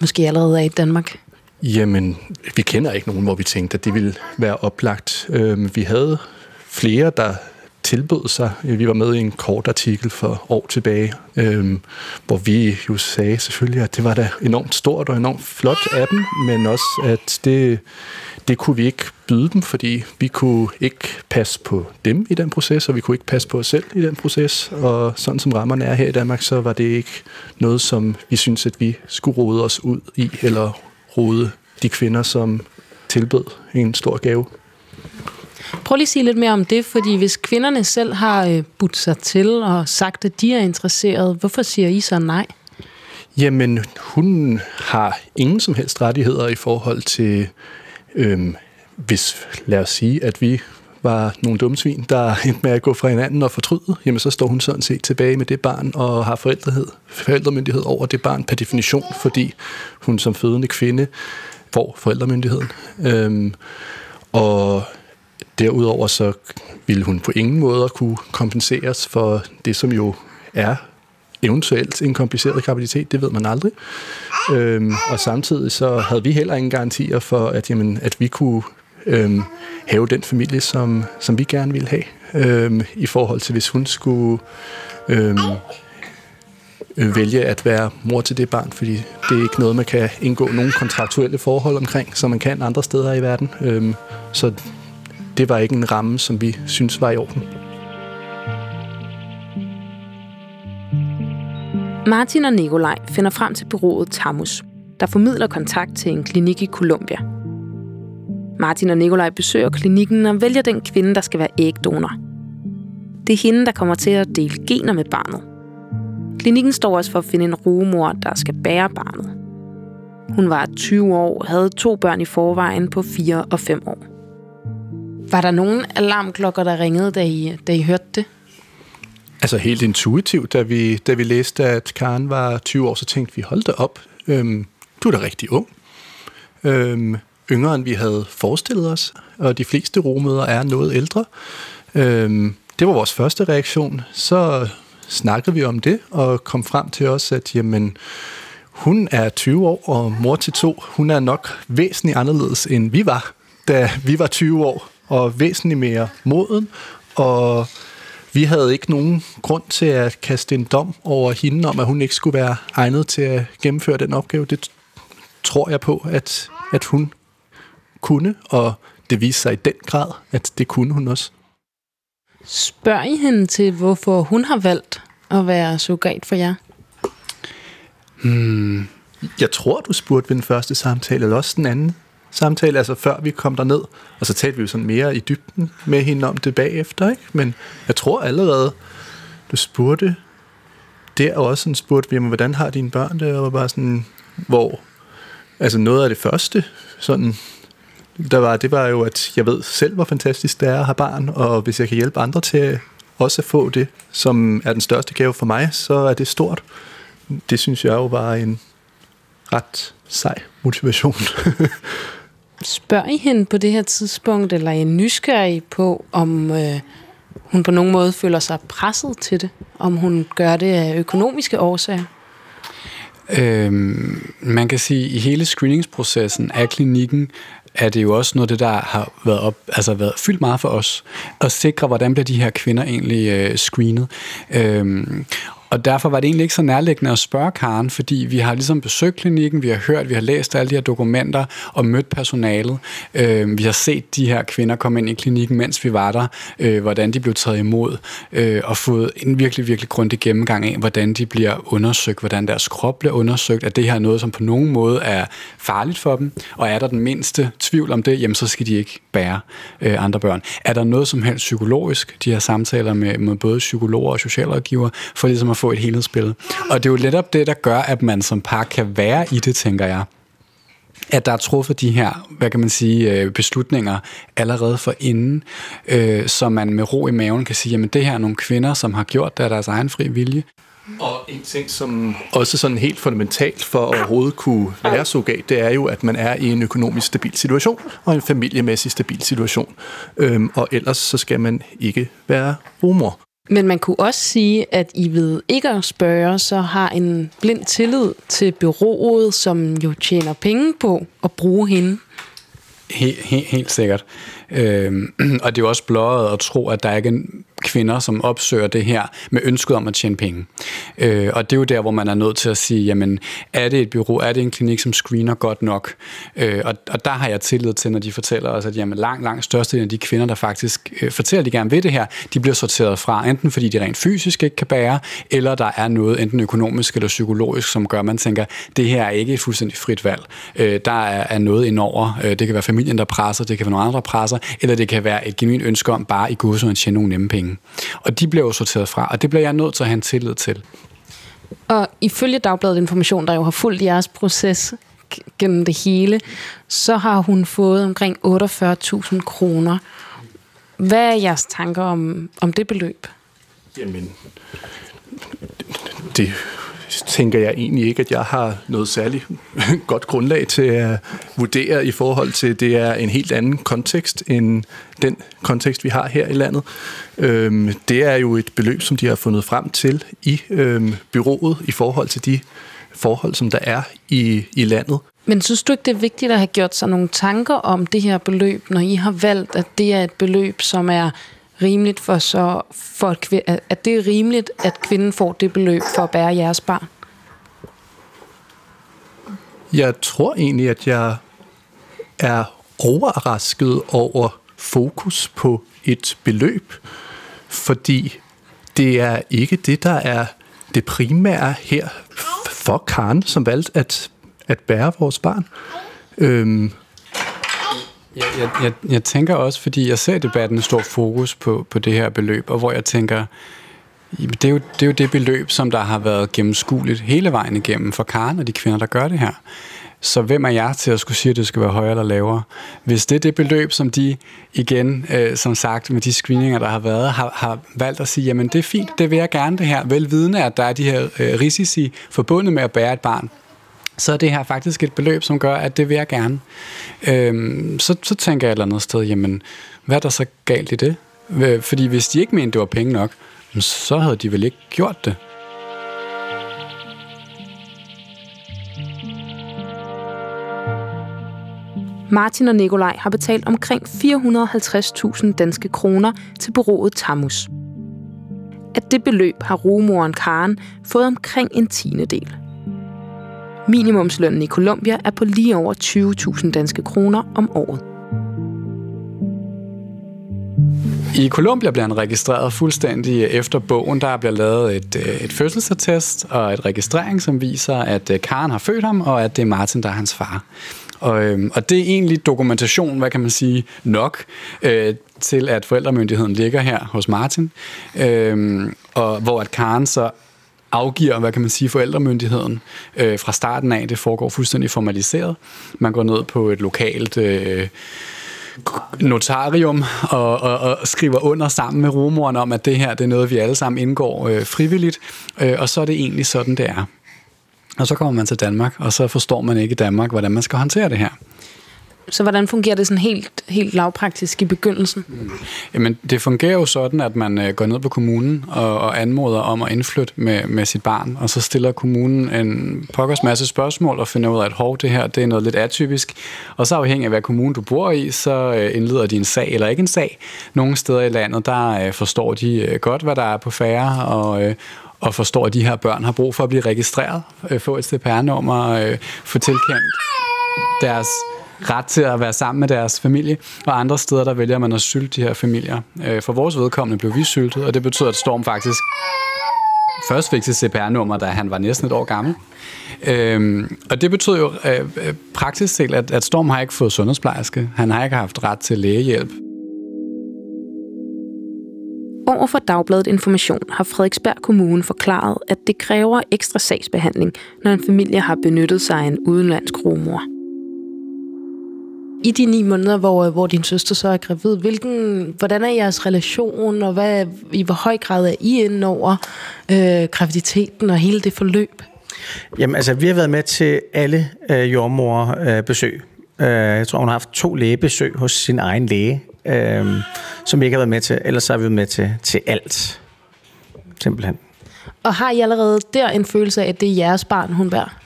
måske allerede er i Danmark? Jamen, vi kender ikke nogen, hvor vi tænkte, at det ville være oplagt. Øhm, vi havde flere, der tilbød sig. Vi var med i en kort artikel for år tilbage, øhm, hvor vi jo sagde selvfølgelig, at det var da enormt stort og enormt flot af dem, men også, at det, det kunne vi ikke byde dem, fordi vi kunne ikke passe på dem i den proces, og vi kunne ikke passe på os selv i den proces. Og sådan som rammerne er her i Danmark, så var det ikke noget, som vi synes, at vi skulle rode os ud i, eller rode de kvinder, som tilbød en stor gave. Prøv lige at sige lidt mere om det, fordi hvis kvinderne selv har øh, budt sig til og sagt, at de er interesserede, hvorfor siger I så nej? Jamen, hun har ingen som helst rettigheder i forhold til, øhm, hvis lad os sige, at vi var nogle dumme svin, der endte med at gå fra hinanden og fortryde, jamen så står hun sådan set tilbage med det barn og har forældrehed, forældremyndighed over det barn per definition, fordi hun som fødende kvinde får forældremyndigheden. Øhm, og derudover så ville hun på ingen måde kunne kompenseres for det, som jo er eventuelt en kompliceret graviditet, det ved man aldrig. Øhm, og samtidig så havde vi heller ingen garantier for, at, jamen, at vi kunne øhm, have den familie, som, som vi gerne ville have, øhm, i forhold til hvis hun skulle øhm, øh, vælge at være mor til det barn, fordi det er ikke noget, man kan indgå nogle kontraktuelle forhold omkring, som man kan andre steder i verden. Øhm, så det var ikke en ramme, som vi synes var i orden. Martin og Nikolaj finder frem til bureauet Tamus, der formidler kontakt til en klinik i Colombia. Martin og Nikolaj besøger klinikken og vælger den kvinde, der skal være ægdonor. Det er hende, der kommer til at dele gener med barnet. Klinikken står også for at finde en rugemor, der skal bære barnet. Hun var 20 år og havde to børn i forvejen på 4 og 5 år. Var der nogen alarmklokker, der ringede, da I, da I hørte det? Altså helt intuitivt, da vi, da vi læste, at Karen var 20 år, så tænkte vi, hold da op, øhm, du er da rigtig ung. Øhm, yngre, end vi havde forestillet os, og de fleste romøder er noget ældre. Øhm, det var vores første reaktion. Så snakkede vi om det, og kom frem til os, at jamen, hun er 20 år, og mor til to, hun er nok væsentligt anderledes, end vi var, da vi var 20 år, og væsentligt mere moden, og vi havde ikke nogen grund til at kaste en dom over hende om, at hun ikke skulle være egnet til at gennemføre den opgave. Det tror jeg på, at, at hun kunne, og det viste sig i den grad, at det kunne hun også. Spørg I hende til, hvorfor hun har valgt at være surrogat for jer? Hmm, jeg tror, du spurgte ved den første samtale, eller også den anden samtale, altså før vi kom derned. Og så talte vi jo sådan mere i dybden med hende om det bagefter, ikke? Men jeg tror allerede, du spurgte der også sådan spurgte vi, hvordan har dine børn det? Og bare sådan, hvor, altså noget af det første, sådan, der var, det var jo, at jeg ved selv, hvor fantastisk det er at have barn, og hvis jeg kan hjælpe andre til også at få det, som er den største gave for mig, så er det stort. Det synes jeg jo var en ret sej motivation. Spørg I hende på det her tidspunkt, eller er I nysgerrig på, om øh, hun på nogen måde føler sig presset til det? Om hun gør det af økonomiske årsager? Øhm, man kan sige, at i hele screeningsprocessen af klinikken, er det jo også noget af det, der har været, op, altså været fyldt meget for os, at sikre, hvordan bliver de her kvinder egentlig øh, screenet. Øhm, og derfor var det egentlig ikke så nærliggende at spørge Karen, fordi vi har ligesom besøgt klinikken, vi har hørt, vi har læst alle de her dokumenter og mødt personalet. Øh, vi har set de her kvinder komme ind i klinikken, mens vi var der, øh, hvordan de blev taget imod, øh, og fået en virkelig, virkelig grundig gennemgang af, hvordan de bliver undersøgt, hvordan deres krop bliver undersøgt, at det her er noget, som på nogen måde er farligt for dem, og er der den mindste tvivl om det, jamen så skal de ikke bære øh, andre børn. Er der noget som helst psykologisk, de her samtaler med, med både psykologer og socialrådgiver, for ligesom at få et helhedsbillede. Og det er jo netop det, der gør, at man som par kan være i det, tænker jeg at der er truffet de her, hvad kan man sige, øh, beslutninger allerede for inden, øh, så man med ro i maven kan sige, jamen det her er nogle kvinder, som har gjort det af deres egen fri vilje. Og en ting, som også sådan helt fundamentalt for at overhovedet kunne være surrogat, det er jo, at man er i en økonomisk stabil situation og en familiemæssig stabil situation. Øhm, og ellers så skal man ikke være rumor. Men man kunne også sige, at I ved ikke at spørge, så har en blind tillid til byrådet, som jo tjener penge på at bruge hende. Helt, helt, helt sikkert. Øh, og det er jo også blåret at tro, at der ikke er kvinder, som opsøger det her med ønsket om at tjene penge. Øh, og det er jo der, hvor man er nødt til at sige, jamen, er det et bureau, er det en klinik, som screener godt nok? Øh, og, og der har jeg tillid til, når de fortæller os, at jamen, langt, langt største af de kvinder, der faktisk øh, fortæller, at de gerne vil det her, de bliver sorteret fra, enten fordi de rent fysisk ikke kan bære, eller der er noget enten økonomisk eller psykologisk, som gør, at man tænker, det her er ikke et fuldstændig frit valg. Øh, der er, er noget indover. Øh, det kan være familien, der presser, det kan være nogle andre, der presser, eller det kan være et genuint ønske om bare i gode at tjene nogle nemme penge. Og de bliver jo sorteret fra, og det bliver jeg nødt til at have en tillid til. Og ifølge Dagbladet Information, der jo har fulgt jeres proces gennem det hele, så har hun fået omkring 48.000 kroner. Hvad er jeres tanker om, om det beløb? Jamen, det tænker jeg egentlig ikke, at jeg har noget særligt godt grundlag til at vurdere i forhold til, det er en helt anden kontekst end den kontekst, vi har her i landet. Øhm, det er jo et beløb, som de har fundet frem til i øhm, byrådet i forhold til de forhold, som der er i, i landet. Men synes du ikke, det er vigtigt at have gjort sig nogle tanker om det her beløb, når I har valgt, at det er et beløb, som er rimeligt for så for at, at det er rimeligt, at kvinden får det beløb for at bære jeres barn? Jeg tror egentlig, at jeg er overrasket over fokus på et beløb, fordi det er ikke det, der er det primære her for Karen, som valgte at, at bære vores barn. Øhm, jeg, jeg, jeg, jeg tænker også, fordi jeg ser i debatten stor fokus på, på det her beløb, og hvor jeg tænker, det er, jo, det er jo det beløb, som der har været gennemskueligt hele vejen igennem for Karen og de kvinder, der gør det her. Så hvem er jeg til at skulle sige, at det skal være højere eller lavere? Hvis det er det beløb, som de igen, øh, som sagt, med de screeninger, der har været, har, har valgt at sige, jamen det er fint, det vil jeg gerne det her, velvidende, at der er de her øh, risici forbundet med at bære et barn, så er det her faktisk et beløb, som gør, at det vil jeg gerne. Øhm, så, så tænker jeg et eller andet sted, jamen, hvad er der så galt i det? Fordi hvis de ikke mente, det var penge nok, så havde de vel ikke gjort det. Martin og Nikolaj har betalt omkring 450.000 danske kroner til bureauet Tamus. Af det beløb har rumoren Karen fået omkring en tiende del. Minimumslønnen i Colombia er på lige over 20.000 danske kroner om året. I Colombia bliver han registreret fuldstændig efter bogen. Der bliver lavet et, et fødselsattest og et registrering, som viser, at øh, Karen har født ham, og at det er Martin, der er hans far. Og, øhm, og det er egentlig dokumentation, hvad kan man sige, nok øh, til, at forældremyndigheden ligger her hos Martin. Øh, og hvor at Karen så afgiver, hvad kan man sige, forældremyndigheden øh, fra starten af. Det foregår fuldstændig formaliseret. Man går ned på et lokalt øh, notarium og, og, og skriver under sammen med rumoren om, at det her det er noget, vi alle sammen indgår øh, frivilligt. Øh, og så er det egentlig sådan, det er. Og så kommer man til Danmark, og så forstår man ikke i Danmark, hvordan man skal håndtere det her. Så hvordan fungerer det sådan helt, helt lavpraktisk i begyndelsen? Mm. Jamen, det fungerer jo sådan, at man øh, går ned på kommunen og, og anmoder om at indflytte med, med sit barn, og så stiller kommunen en pokkers masse spørgsmål og finder ud af, at hov, det her det er noget lidt atypisk. Og så afhængig af, hvad kommune du bor i, så øh, indleder de en sag eller ikke en sag. Nogle steder i landet, der øh, forstår de øh, godt, hvad der er på færre, og, øh, og forstår, at de her børn har brug for at blive registreret, øh, få et CPR-nummer, få tilkendt deres ret til at være sammen med deres familie, og andre steder, der vælger man at sylte de her familier. Øh, for vores vedkommende blev vi syltet, og det betyder, at Storm faktisk først fik sit CPR-nummer, da han var næsten et år gammel. Øhm, og det betyder jo øh, øh, praktisk set, at, at Storm har ikke fået sundhedsplejerske. Han har ikke haft ret til lægehjælp. Over for Dagbladet Information har Frederiksberg Kommune forklaret, at det kræver ekstra sagsbehandling, når en familie har benyttet sig af en udenlandsk rumor i de ni måneder, hvor, hvor din søster så er gravid, hvilken, hvordan er jeres relation, og hvad, i hvor høj grad er I inde over øh, graviditeten og hele det forløb? Jamen altså, vi har været med til alle øh, jordmor øh, besøg. Øh, jeg tror, hun har haft to lægebesøg hos sin egen læge, øh, som vi ikke har været med til. Ellers har vi været med til, til alt, simpelthen. Og har I allerede der en følelse af, at det er jeres barn, hun bærer?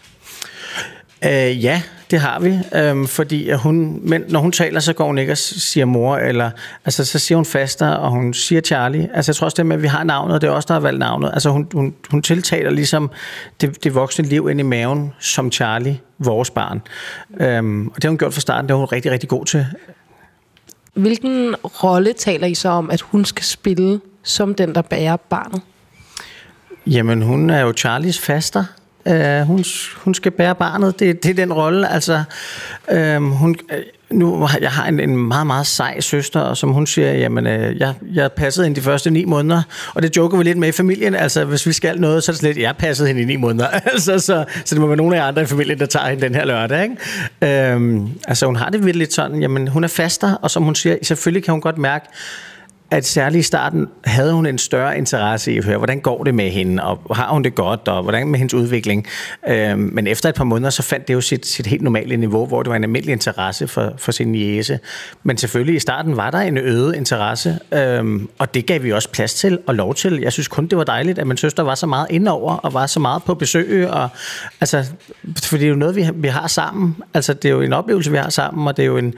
Øh, ja, det har vi, øhm, fordi hun, men når hun taler, så går hun ikke og siger mor, eller altså, så siger hun faster, og hun siger Charlie. Altså jeg tror også det med, at vi har navnet, det er også der har valgt navnet. Altså hun, hun, hun tiltaler ligesom det, det voksne liv ind i maven som Charlie, vores barn. Øhm, og det har hun gjort fra starten, det er hun rigtig, rigtig god til. Hvilken rolle taler I så om, at hun skal spille som den, der bærer barnet? Jamen, hun er jo Charlies faster. Øh, hun, hun skal bære barnet. Det, det er den rolle. Altså, øh, hun, øh, nu, jeg har en, en meget, meget sej søster, og som hun siger, jamen, øh, jeg, jeg passede hende de første ni måneder, og det joker vi lidt med i familien. Altså, hvis vi skal noget, så er det slet, jeg passede hende i ni måneder. altså, så, så det må være nogle af andre i familien, der tager hende den her lørdag. Ikke? Uh, altså, hun har det virkelig sådan, jamen, hun er faster, og som hun siger, selvfølgelig kan hun godt mærke, at særligt i starten havde hun en større interesse i at høre, hvordan går det med hende, og har hun det godt, og hvordan med hendes udvikling. Øhm, men efter et par måneder, så fandt det jo sit, sit helt normale niveau, hvor det var en almindelig interesse for, for sin jæse. Men selvfølgelig i starten var der en øget interesse, øhm, og det gav vi også plads til og lov til. Jeg synes kun, det var dejligt, at min søster var så meget indover, og var så meget på besøg, og, altså, for det er jo noget, vi, vi har sammen. Altså, det er jo en oplevelse, vi har sammen, og det er jo en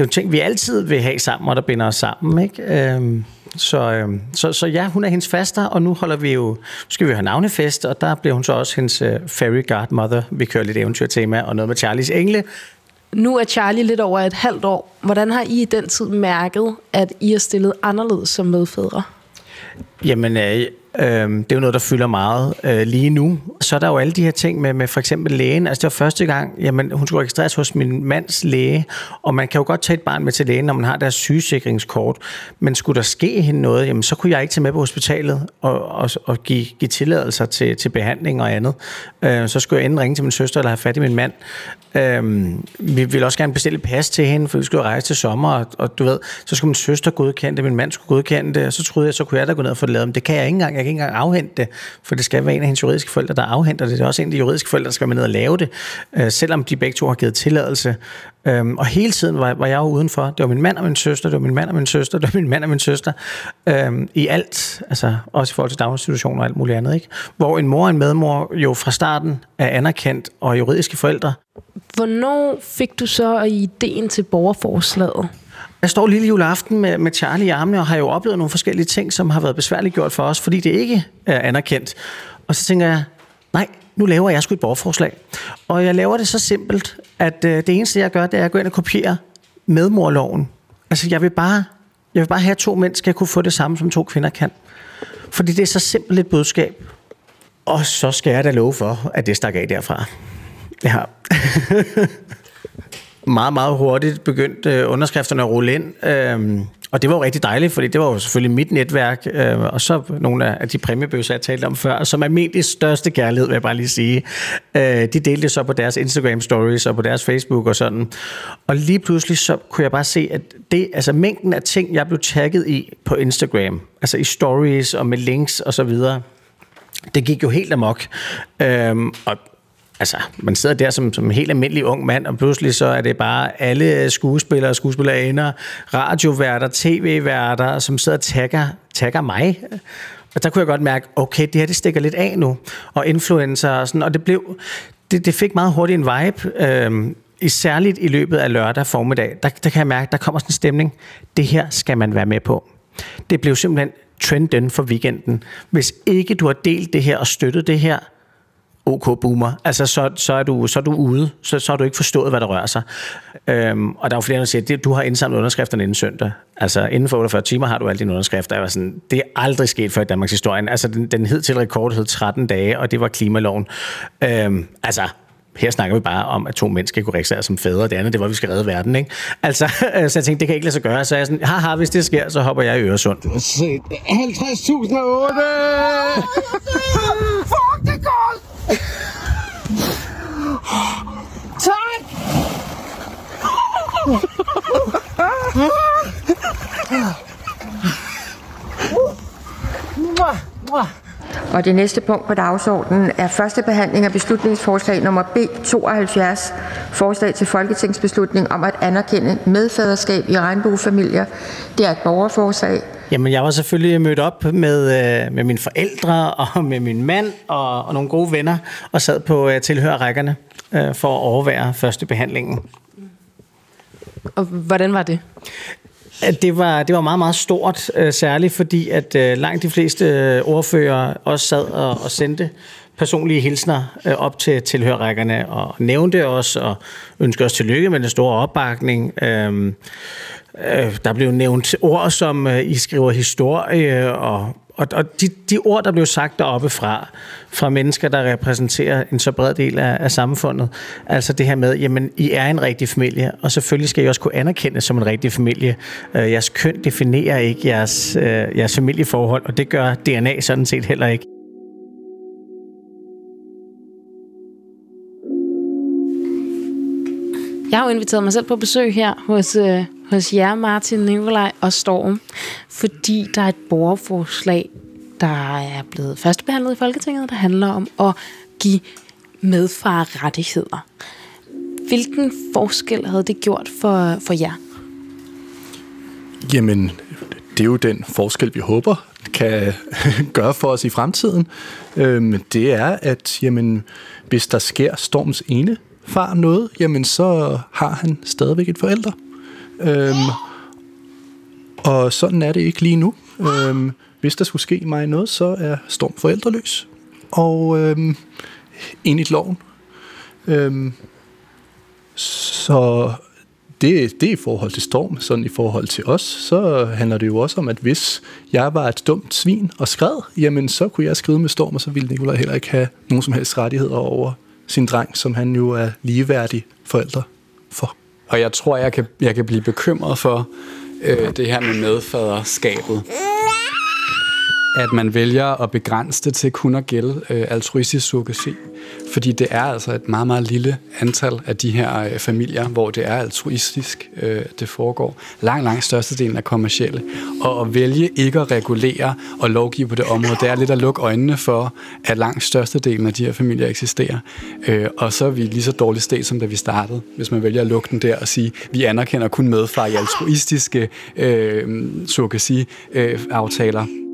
det er jo ting, vi altid vil have sammen, og der binder os sammen. Ikke? Øhm, så, øhm, så, så ja, hun er hendes faster, og nu holder vi jo, skal vi have navnefest, og der bliver hun så også hendes uh, fairy godmother. Vi kører lidt eventyrtema og noget med Charlies engle. Nu er Charlie lidt over et halvt år. Hvordan har I i den tid mærket, at I er stillet anderledes som medfædre? Jamen, øh, Øh, det er jo noget, der fylder meget øh, lige nu. Så er der jo alle de her ting med, med for eksempel lægen. Altså det var første gang, jamen, hun skulle registreres hos min mands læge, og man kan jo godt tage et barn med til lægen, når man har deres sygesikringskort. Men skulle der ske hende noget, jamen, så kunne jeg ikke tage med på hospitalet og, og, og give, give tilladelser til, til behandling og andet. Øh, så skulle jeg enten ringe til min søster eller have fat i min mand. Øhm, vi ville også gerne bestille pas til hende, for vi skulle rejse til sommer, og, og du ved, så skulle min søster godkende det, min mand skulle godkende det, og så troede jeg, så kunne jeg da gå ned og få det lavet. Men det kan jeg ikke engang. Jeg kan ikke engang afhente det, for det skal være en af hendes juridiske forældre, der afhenter det. Det er også en af de juridiske forældre, der skal være ned og lave det, øh, selvom de begge to har givet tilladelse. Øhm, og hele tiden var, var jeg jo udenfor. Det var min mand og min søster, det var min mand og min søster, det var min mand og min søster. Øhm, I alt, altså også i forhold til daginstitutioner og alt muligt andet. Ikke? Hvor en mor og en medmor jo fra starten er anerkendt og juridiske forældre. Hvornår fik du så ideen til borgerforslaget? Jeg står lille juleaften med, med Charlie i armene og har jo oplevet nogle forskellige ting, som har været besværligt gjort for os, fordi det ikke er anerkendt. Og så tænker jeg, nej, nu laver jeg sgu et borgerforslag. Og jeg laver det så simpelt, at øh, det eneste, jeg gør, det er at gå ind og kopiere medmorloven. Altså, jeg vil bare, jeg vil bare have, at to mænd skal kunne få det samme, som to kvinder kan. Fordi det er så simpelt et budskab. Og så skal jeg da love for, at det stak af derfra. Ja. meget, meget hurtigt begyndte øh, underskrifterne at rulle ind. Øhm, og det var jo rigtig dejligt, fordi det var jo selvfølgelig mit netværk, øh, og så nogle af de præmiebøsser, jeg talte om før, som er min største kærlighed, vil jeg bare lige sige. Øh, de delte så på deres Instagram stories og på deres Facebook og sådan. Og lige pludselig så kunne jeg bare se, at det, altså mængden af ting, jeg blev tagget i på Instagram, altså i stories og med links og så videre, det gik jo helt amok. Øhm, og altså, man sidder der som, som en helt almindelig ung mand, og pludselig så er det bare alle skuespillere, skuespillerinder, radioværter, tv-værter, som sidder og tagger, tagger mig. Og der kunne jeg godt mærke, okay, det her det stikker lidt af nu. Og influencer og sådan, og det blev, det, det fik meget hurtigt en vibe. Øhm, i særligt i løbet af lørdag formiddag, der, der kan jeg mærke, der kommer sådan en stemning. Det her skal man være med på. Det blev simpelthen trenden for weekenden. Hvis ikke du har delt det her og støttet det her, OK boomer, altså så, så, er, du, så er du ude, så, så har du ikke forstået, hvad der rører sig. Øhm, og der er jo flere, der siger, at du har indsamlet underskrifterne inden søndag. Altså inden for 48 timer har du alle dine underskrifter. Jeg var sådan, det er aldrig sket før i Danmarks historie. Altså den, den hed til rekord hed 13 dage, og det var klimaloven. Øhm, altså, her snakker vi bare om, at to mennesker kunne registrere som fædre. Det andet, det var, at vi skal redde verden. Ikke? Altså, så jeg tænkte, det kan ikke lade sig gøre. Så jeg sådan, haha, hvis det sker, så hopper jeg i Øresund. Du har set 50.008! Fuck, det går! Tak! Og det næste punkt på dagsordenen er første behandling af beslutningsforslag nummer B 72. Forslag til folketingsbeslutning om at anerkende medfaderskab i regnbuefamilier. Det er et borgerforslag. Jamen, jeg var selvfølgelig mødt op med, øh, med mine forældre og med min mand og, og nogle gode venner og sad på øh, uh, tilhørrækkerne øh, for at overvære første behandlingen. Og hvordan var det? Det var, det var meget, meget stort, øh, særligt fordi, at øh, langt de fleste øh, ordfører også sad og, og sendte personlige hilsner op til tilhørrækkerne og nævnte os og ønskede os tillykke med den store opbakning. Øhm, der blev nævnt ord, som I skriver historie, og, og, og de, de ord, der blev sagt deroppe fra, fra mennesker, der repræsenterer en så bred del af, af samfundet, altså det her med, jamen, I er en rigtig familie, og selvfølgelig skal I også kunne anerkendes som en rigtig familie. Øh, jeres køn definerer ikke jeres, øh, jeres familieforhold, og det gør DNA sådan set heller ikke. Jeg har jo inviteret mig selv på besøg her hos, øh, hos jer, Martin, Nikolaj og Storm, fordi der er et borgerforslag, der er blevet førstebehandlet i Folketinget, der handler om at give medfar rettigheder. Hvilken forskel havde det gjort for, for jer? Jamen, det er jo den forskel, vi håber kan gøre for os i fremtiden. Øhm, det er, at jamen, hvis der sker Storms ene far noget, jamen så har han stadigvæk et forældre. Øhm, og sådan er det ikke lige nu. Øhm, hvis der skulle ske mig noget, så er Storm forældreløs. Og øhm, enligt loven. Øhm, så det, det er i forhold til Storm. Sådan i forhold til os, så handler det jo også om, at hvis jeg var et dumt svin og skred, jamen så kunne jeg skride med Storm, og så ville Nikolaj heller ikke have nogen som helst rettigheder over sin dreng, som han jo er ligeværdig forældre for. Og jeg tror, jeg kan, jeg kan blive bekymret for øh, det her med medfaderskabet. At man vælger at begrænse det til kun at gælde øh, altruistisk surrogati. Fordi det er altså et meget, meget lille antal af de her øh, familier, hvor det er altruistisk, øh, det foregår. Langt, langt størstedelen er kommercielle. Og at vælge ikke at regulere og lovgive på det område, det er lidt at lukke øjnene for, at langt størstedelen af de her familier eksisterer. Øh, og så er vi lige så dårligt sted, som da vi startede, hvis man vælger at lukke den der og sige, vi anerkender kun medfar i altruistiske øh, surrogati-aftaler. Øh,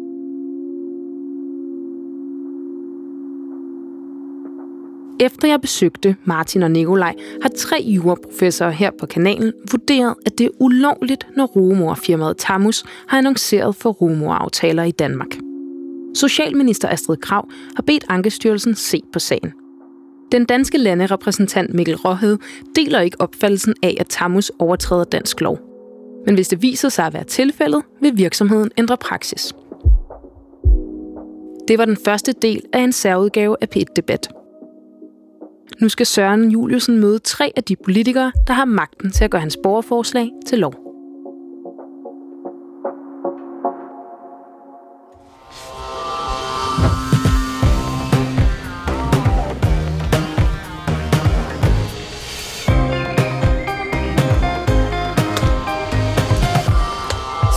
Efter jeg besøgte Martin og Nikolaj, har tre juraprofessorer her på kanalen vurderet, at det er ulovligt, når rumorfirmaet Tamus har annonceret for rumoraftaler i Danmark. Socialminister Astrid Krav har bedt Ankestyrelsen se på sagen. Den danske landerepræsentant Mikkel Råhed deler ikke opfattelsen af, at Tamus overtræder dansk lov. Men hvis det viser sig at være tilfældet, vil virksomheden ændre praksis. Det var den første del af en særudgave af P1-debat. Nu skal Søren Juliusen møde tre af de politikere, der har magten til at gøre hans borgerforslag til lov.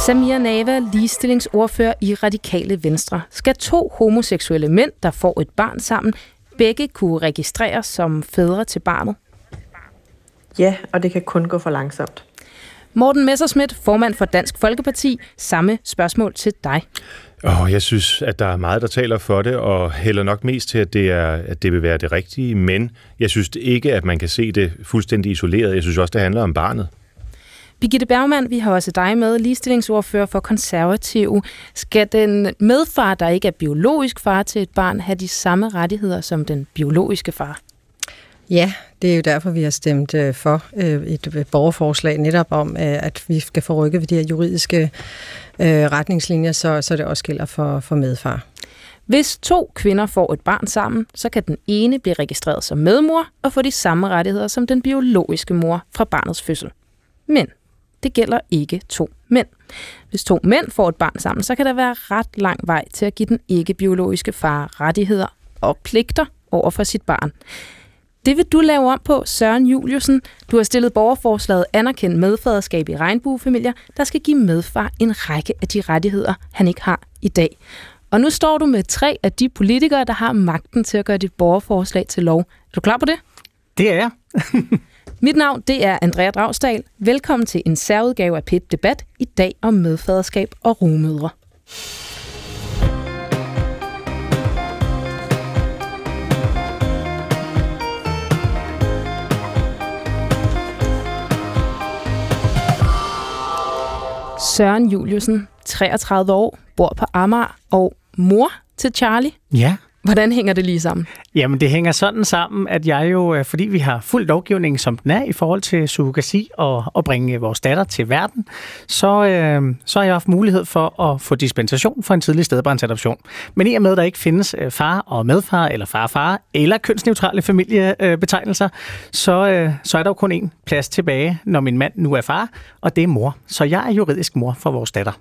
Samir Nava, ligestillingsordfører i Radikale Venstre, skal to homoseksuelle mænd, der får et barn sammen, begge kunne registreres som fædre til barnet? Ja, og det kan kun gå for langsomt. Morten Messerschmidt, formand for Dansk Folkeparti. Samme spørgsmål til dig. Oh, jeg synes, at der er meget, der taler for det, og hælder nok mest til, at det, er, at det vil være det rigtige, men jeg synes ikke, at man kan se det fuldstændig isoleret. Jeg synes også, det handler om barnet. Birgitte Bergmann, vi har også dig med, ligestillingsordfører for konservative. Skal den medfar, der ikke er biologisk far til et barn, have de samme rettigheder som den biologiske far? Ja, det er jo derfor, vi har stemt øh, for øh, et borgerforslag netop om, øh, at vi skal få rykket ved de her juridiske retningslinjer, så, så det også gælder for, for medfar. Hvis to kvinder får et barn sammen, så kan den ene blive registreret som medmor og få de samme rettigheder som den biologiske mor fra barnets fødsel. Men det gælder ikke to mænd. Hvis to mænd får et barn sammen, så kan der være ret lang vej til at give den ikke-biologiske far rettigheder og pligter over for sit barn. Det vil du lave om på, Søren Juliusen. Du har stillet borgerforslaget Anerkendt medfaderskab i regnbuefamilier, der skal give medfar en række af de rettigheder, han ikke har i dag. Og nu står du med tre af de politikere, der har magten til at gøre dit borgerforslag til lov. Er du klar på det? Det er jeg. Mit navn det er Andrea Dragsdal. Velkommen til en særudgave af PET Debat i dag om medfaderskab og rumødre. Søren Juliusen, 33 år, bor på Amager og mor til Charlie. Ja. Hvordan hænger det lige sammen? Jamen, det hænger sådan sammen, at jeg jo, øh, fordi vi har fuld lovgivning, som den er, i forhold til surrogasi og at bringe vores datter til verden, så, øh, så har jeg haft mulighed for at få dispensation for en tidlig stedbarnsadoption. Men i og med, at der ikke findes øh, far og medfar, eller farfar, eller kønsneutrale familiebetegnelser, så, øh, så er der jo kun én plads tilbage, når min mand nu er far, og det er mor. Så jeg er juridisk mor for vores datter.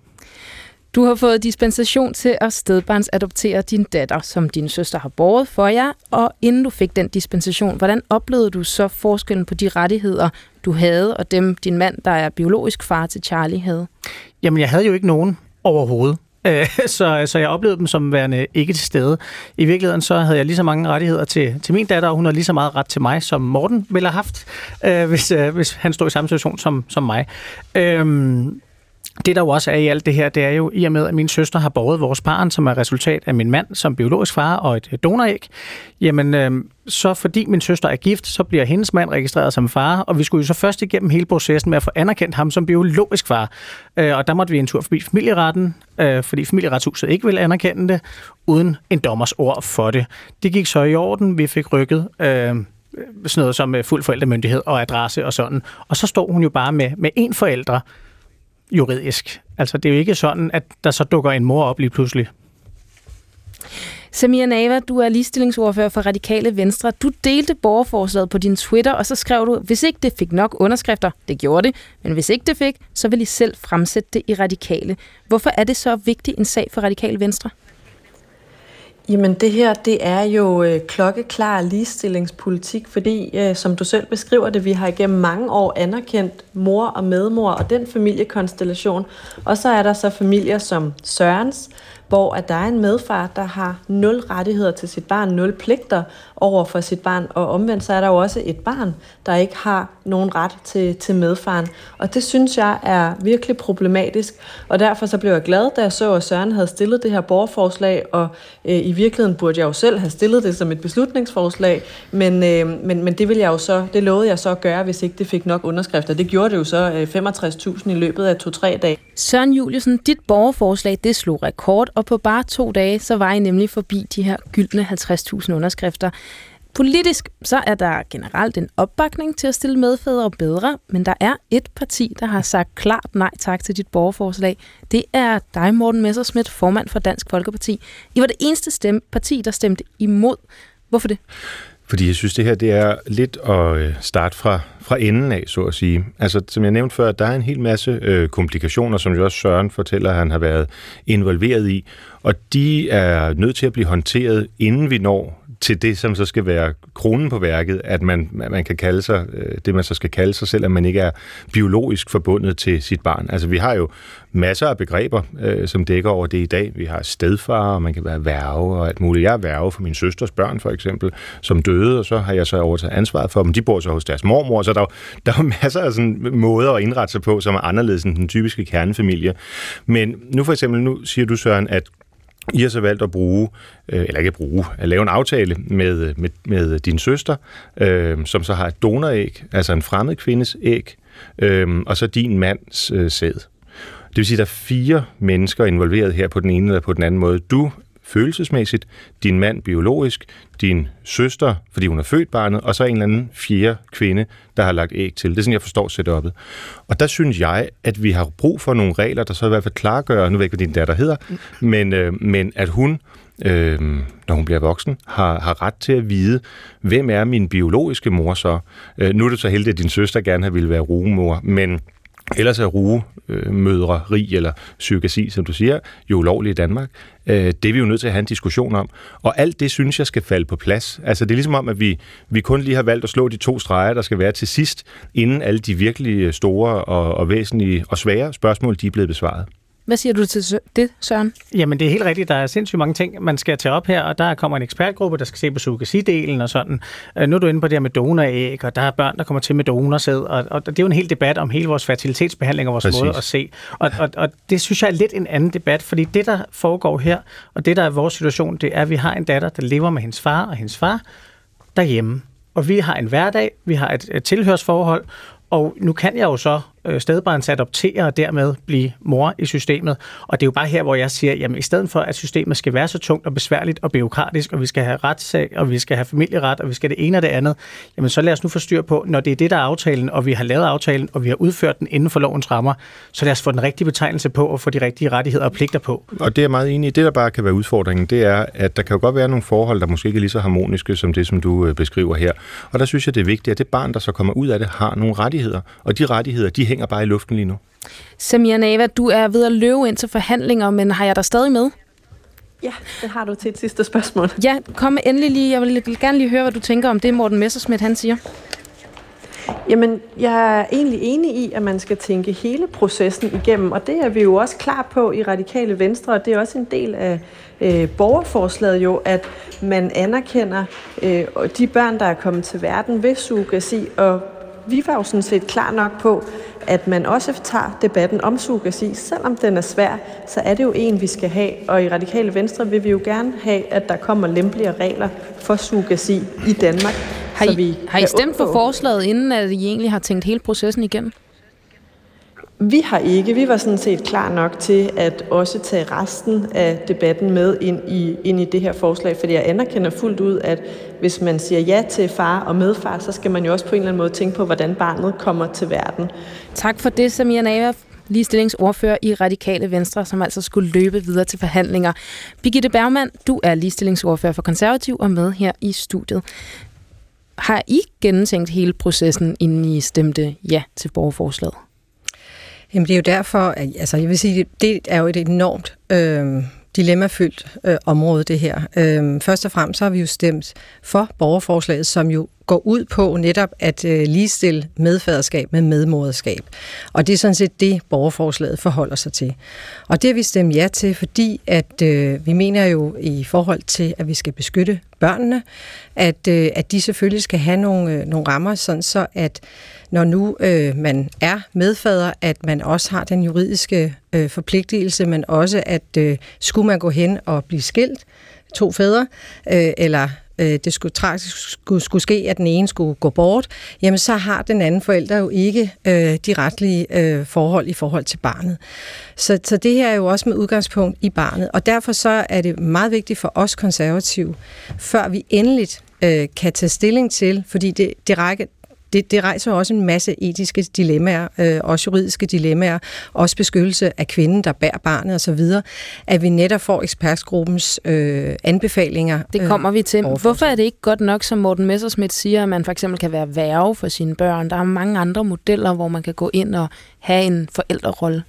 Du har fået dispensation til at stedbarnsadoptere din datter, som din søster har båret for jer, og inden du fik den dispensation, hvordan oplevede du så forskellen på de rettigheder, du havde, og dem din mand, der er biologisk far til Charlie, havde? Jamen, jeg havde jo ikke nogen overhovedet. Øh, så, så jeg oplevede dem som værende ikke til stede. I virkeligheden så havde jeg lige så mange rettigheder til, til min datter, og hun har lige så meget ret til mig, som Morten ville have haft, øh, hvis, øh, hvis han stod i samme situation som, som mig. Øh, det, der jo også er i alt det her, det er jo i og med, at min søster har båret vores barn, som er resultat af min mand som biologisk far og et øh, donoræg, jamen øh, så fordi min søster er gift, så bliver hendes mand registreret som far, og vi skulle jo så først igennem hele processen med at få anerkendt ham som biologisk far. Øh, og der måtte vi en tur forbi familieretten, øh, fordi familieretshuset ikke ville anerkende det, uden en dommers ord for det. Det gik så i orden, vi fik rykket... Øh, sådan noget som øh, fuld forældremyndighed og adresse og sådan. Og så står hun jo bare med, med én forældre, juridisk. Altså, det er jo ikke sådan, at der så dukker en mor op lige pludselig. Samia Nava, du er ligestillingsordfører for Radikale Venstre. Du delte borgerforslaget på din Twitter, og så skrev du, hvis ikke det fik nok underskrifter, det gjorde det, men hvis ikke det fik, så vil I selv fremsætte det i Radikale. Hvorfor er det så vigtig en sag for Radikale Venstre? Jamen det her, det er jo øh, klokkeklar ligestillingspolitik, fordi øh, som du selv beskriver det, vi har igennem mange år anerkendt mor og medmor og den familiekonstellation. Og så er der så familier som Sørens, hvor at der er en medfar, der har nul rettigheder til sit barn, nul pligter over for sit barn, og omvendt så er der jo også et barn, der ikke har nogen ret til, til medfaren. Og det synes jeg er virkelig problematisk, og derfor så blev jeg glad, da jeg så, at Søren havde stillet det her borgerforslag, og øh, i virkeligheden burde jeg jo selv have stillet det som et beslutningsforslag, men, øh, men, men det, vil jeg jo så, det lovede jeg så at gøre, hvis ikke det fik nok underskrifter. Det gjorde det jo så øh, 65.000 i løbet af to-tre dage. Søren Juliusen, dit borgerforslag, det slog rekord, og på bare to dage, så var I nemlig forbi de her gyldne 50.000 underskrifter. Politisk så er der generelt en opbakning til at stille medfædre bedre, men der er et parti, der har sagt klart nej tak til dit borgerforslag. Det er dig, Morten Messerschmidt, formand for Dansk Folkeparti. I var det eneste stemme, parti, der stemte imod. Hvorfor det? Fordi jeg synes, det her det er lidt at øh, starte fra, fra enden af, så at sige. Altså, som jeg nævnte før, der er en hel masse øh, komplikationer, som jo også Søren fortæller, at han har været involveret i. Og de er nødt til at blive håndteret, inden vi når til det, som så skal være kronen på værket, at man, man kan kalde sig, øh, det man så skal kalde sig selv, man ikke er biologisk forbundet til sit barn. Altså vi har jo masser af begreber, øh, som dækker over det i dag. Vi har stedfar, og man kan være værve og alt muligt. Jeg er værve for min søsters børn, for eksempel, som døde, og så har jeg så overtaget ansvaret for dem. De bor så hos deres mormor, så der er der er masser af sådan måder at indrette sig på, som er anderledes end den typiske kernefamilie. Men nu for eksempel, nu siger du, Søren, at i har så valgt at bruge, øh, eller ikke at bruge, at lave en aftale med, med, med din søster, øh, som så har et donoræg, altså en fremmed kvindes æg, øh, og så din mands øh, sæd. Det vil sige, at der er fire mennesker involveret her på den ene eller på den anden måde. Du følelsesmæssigt, din mand biologisk, din søster, fordi hun har født barnet, og så en eller anden fjerde kvinde, der har lagt æg til. Det er sådan, jeg forstår setupet. Og der synes jeg, at vi har brug for nogle regler, der så i hvert fald klargør, nu ved jeg ikke, hvad din datter hedder, men, øh, men at hun, øh, når hun bliver voksen, har, har ret til at vide, hvem er min biologiske mor så? Øh, nu er det så heldigt, at din søster gerne ville være rugemor, men Ellers er rugemødreri eller psykasi, som du siger, jo ulovligt i Danmark. Øh, det er vi jo nødt til at have en diskussion om. Og alt det synes jeg skal falde på plads. Altså det er ligesom om, at vi, vi kun lige har valgt at slå de to streger, der skal være til sidst, inden alle de virkelig store og, og væsentlige og svære spørgsmål, de er blevet besvaret. Hvad siger du til det, Søren? Jamen, det er helt rigtigt. Der er sindssygt mange ting, man skal tage op her, og der kommer en ekspertgruppe, der skal se på surrogasi-delen og sådan. Øh, nu er du inde på det her med donoræg, og der er børn, der kommer til med donorsæd, og, og det er jo en hel debat om hele vores fertilitetsbehandling og vores Præcis. måde at se. Og, og, og det synes jeg er lidt en anden debat, fordi det, der foregår her, og det, der er vores situation, det er, at vi har en datter, der lever med hendes far og hendes far derhjemme. Og vi har en hverdag, vi har et, et tilhørsforhold, og nu kan jeg jo så Øh, stedbarns adoptere og dermed blive mor i systemet. Og det er jo bare her, hvor jeg siger, jamen i stedet for, at systemet skal være så tungt og besværligt og byråkratisk, og vi skal have retssag, og vi skal have familieret, og vi skal det ene og det andet, jamen så lad os nu få styr på, når det er det, der er aftalen, og vi har lavet aftalen, og vi har udført den inden for lovens rammer, så lad os få den rigtige betegnelse på og få de rigtige rettigheder og pligter på. Og det er meget enig i. Det, der bare kan være udfordringen, det er, at der kan jo godt være nogle forhold, der måske ikke er lige så harmoniske som det, som du øh, beskriver her. Og der synes jeg, det er vigtigt, at det barn, der så kommer ud af det, har nogle rettigheder. Og de rettigheder, de hænger bare i luften lige nu. Samia Nava, du er ved at løbe ind til forhandlinger, men har jeg dig stadig med? Ja, det har du til et sidste spørgsmål. Ja, kom endelig lige. Jeg vil gerne lige høre, hvad du tænker om det, Morten Messersmith han siger. Jamen, jeg er egentlig enig i, at man skal tænke hele processen igennem, og det er vi jo også klar på i Radikale Venstre, og det er også en del af øh, borgerforslaget jo, at man anerkender øh, de børn, der er kommet til verden ved surrogasi, og vi var jo sådan set klar nok på, at man også tager debatten om surrogasi. Selvom den er svær, så er det jo en, vi skal have. Og i Radikale Venstre vil vi jo gerne have, at der kommer lempeligere regler for surrogasi i Danmark. Har I, så vi har I stemt for forslaget, inden at I egentlig har tænkt hele processen igennem? Vi har ikke. Vi var sådan set klar nok til at også tage resten af debatten med ind i, ind i det her forslag, fordi jeg anerkender fuldt ud, at hvis man siger ja til far og medfar, så skal man jo også på en eller anden måde tænke på, hvordan barnet kommer til verden. Tak for det, Samia Nava, ligestillingsordfører i Radikale Venstre, som altså skulle løbe videre til forhandlinger. Birgitte Bergmann, du er ligestillingsordfører for Konservativ og med her i studiet. Har I gennemtænkt hele processen, inden I stemte ja til borgerforslaget? Jamen det er jo derfor, at, altså jeg vil sige, det er jo et enormt øh, dilemmafyldt øh, område, det her. Øh, først og fremmest så har vi jo stemt for borgerforslaget, som jo går ud på netop at øh, ligestille medfaderskab med medmoderskab. Og det er sådan set det, borgerforslaget forholder sig til. Og det har vi stemt ja til, fordi at øh, vi mener jo i forhold til, at vi skal beskytte børnene, at, øh, at de selvfølgelig skal have nogle, øh, nogle rammer, sådan så at når nu øh, man er medfader, at man også har den juridiske øh, forpligtelse, men også at øh, skulle man gå hen og blive skilt, to fædre, øh, eller øh, det skulle tragisk skulle, skulle ske, at den ene skulle gå bort, jamen så har den anden forælder jo ikke øh, de retlige øh, forhold i forhold til barnet. Så, så det her er jo også med udgangspunkt i barnet, og derfor så er det meget vigtigt for os konservative, før vi endeligt øh, kan tage stilling til, fordi det, det rækker, det, det rejser også en masse etiske dilemmaer, øh, også juridiske dilemmaer, også beskyttelse af kvinden, der bærer barnet osv., at vi netop får ekspertgruppens øh, anbefalinger. Det kommer vi til. Hvorfor er det ikke godt nok, som Morten Messersmith siger, at man for eksempel kan være værve for sine børn? Der er mange andre modeller, hvor man kan gå ind og have en forældrerolle.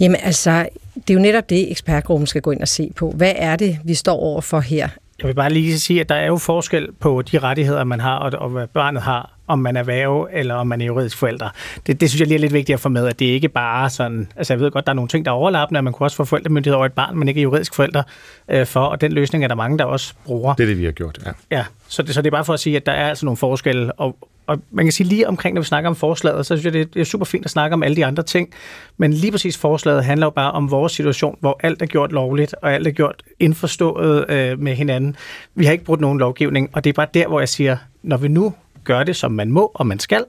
Jamen altså, det er jo netop det, ekspertgruppen skal gå ind og se på. Hvad er det, vi står over for her? Jeg vil bare lige sige, at der er jo forskel på de rettigheder, man har, og, og hvad barnet har, om man er værge eller om man er juridisk forælder. Det, det synes jeg lige er lidt vigtigt at få med, at det ikke bare sådan... Altså jeg ved godt, der er nogle ting, der er overlappende, at man kunne også få forældremyndighed over et barn, men ikke er juridisk forælder øh, for, og den løsning er der mange, der også bruger. Det er det, vi har gjort, ja. Ja, så det, så det er bare for at sige, at der er altså nogle forskelle, og, og man kan sige lige omkring, når vi snakker om forslaget, så synes jeg, det er super fint at snakke om alle de andre ting, men lige præcis forslaget handler jo bare om vores situation, hvor alt er gjort lovligt, og alt er gjort indforstået øh, med hinanden. Vi har ikke brugt nogen lovgivning, og det er bare der, hvor jeg siger, når vi nu gør det, som man må og man skal,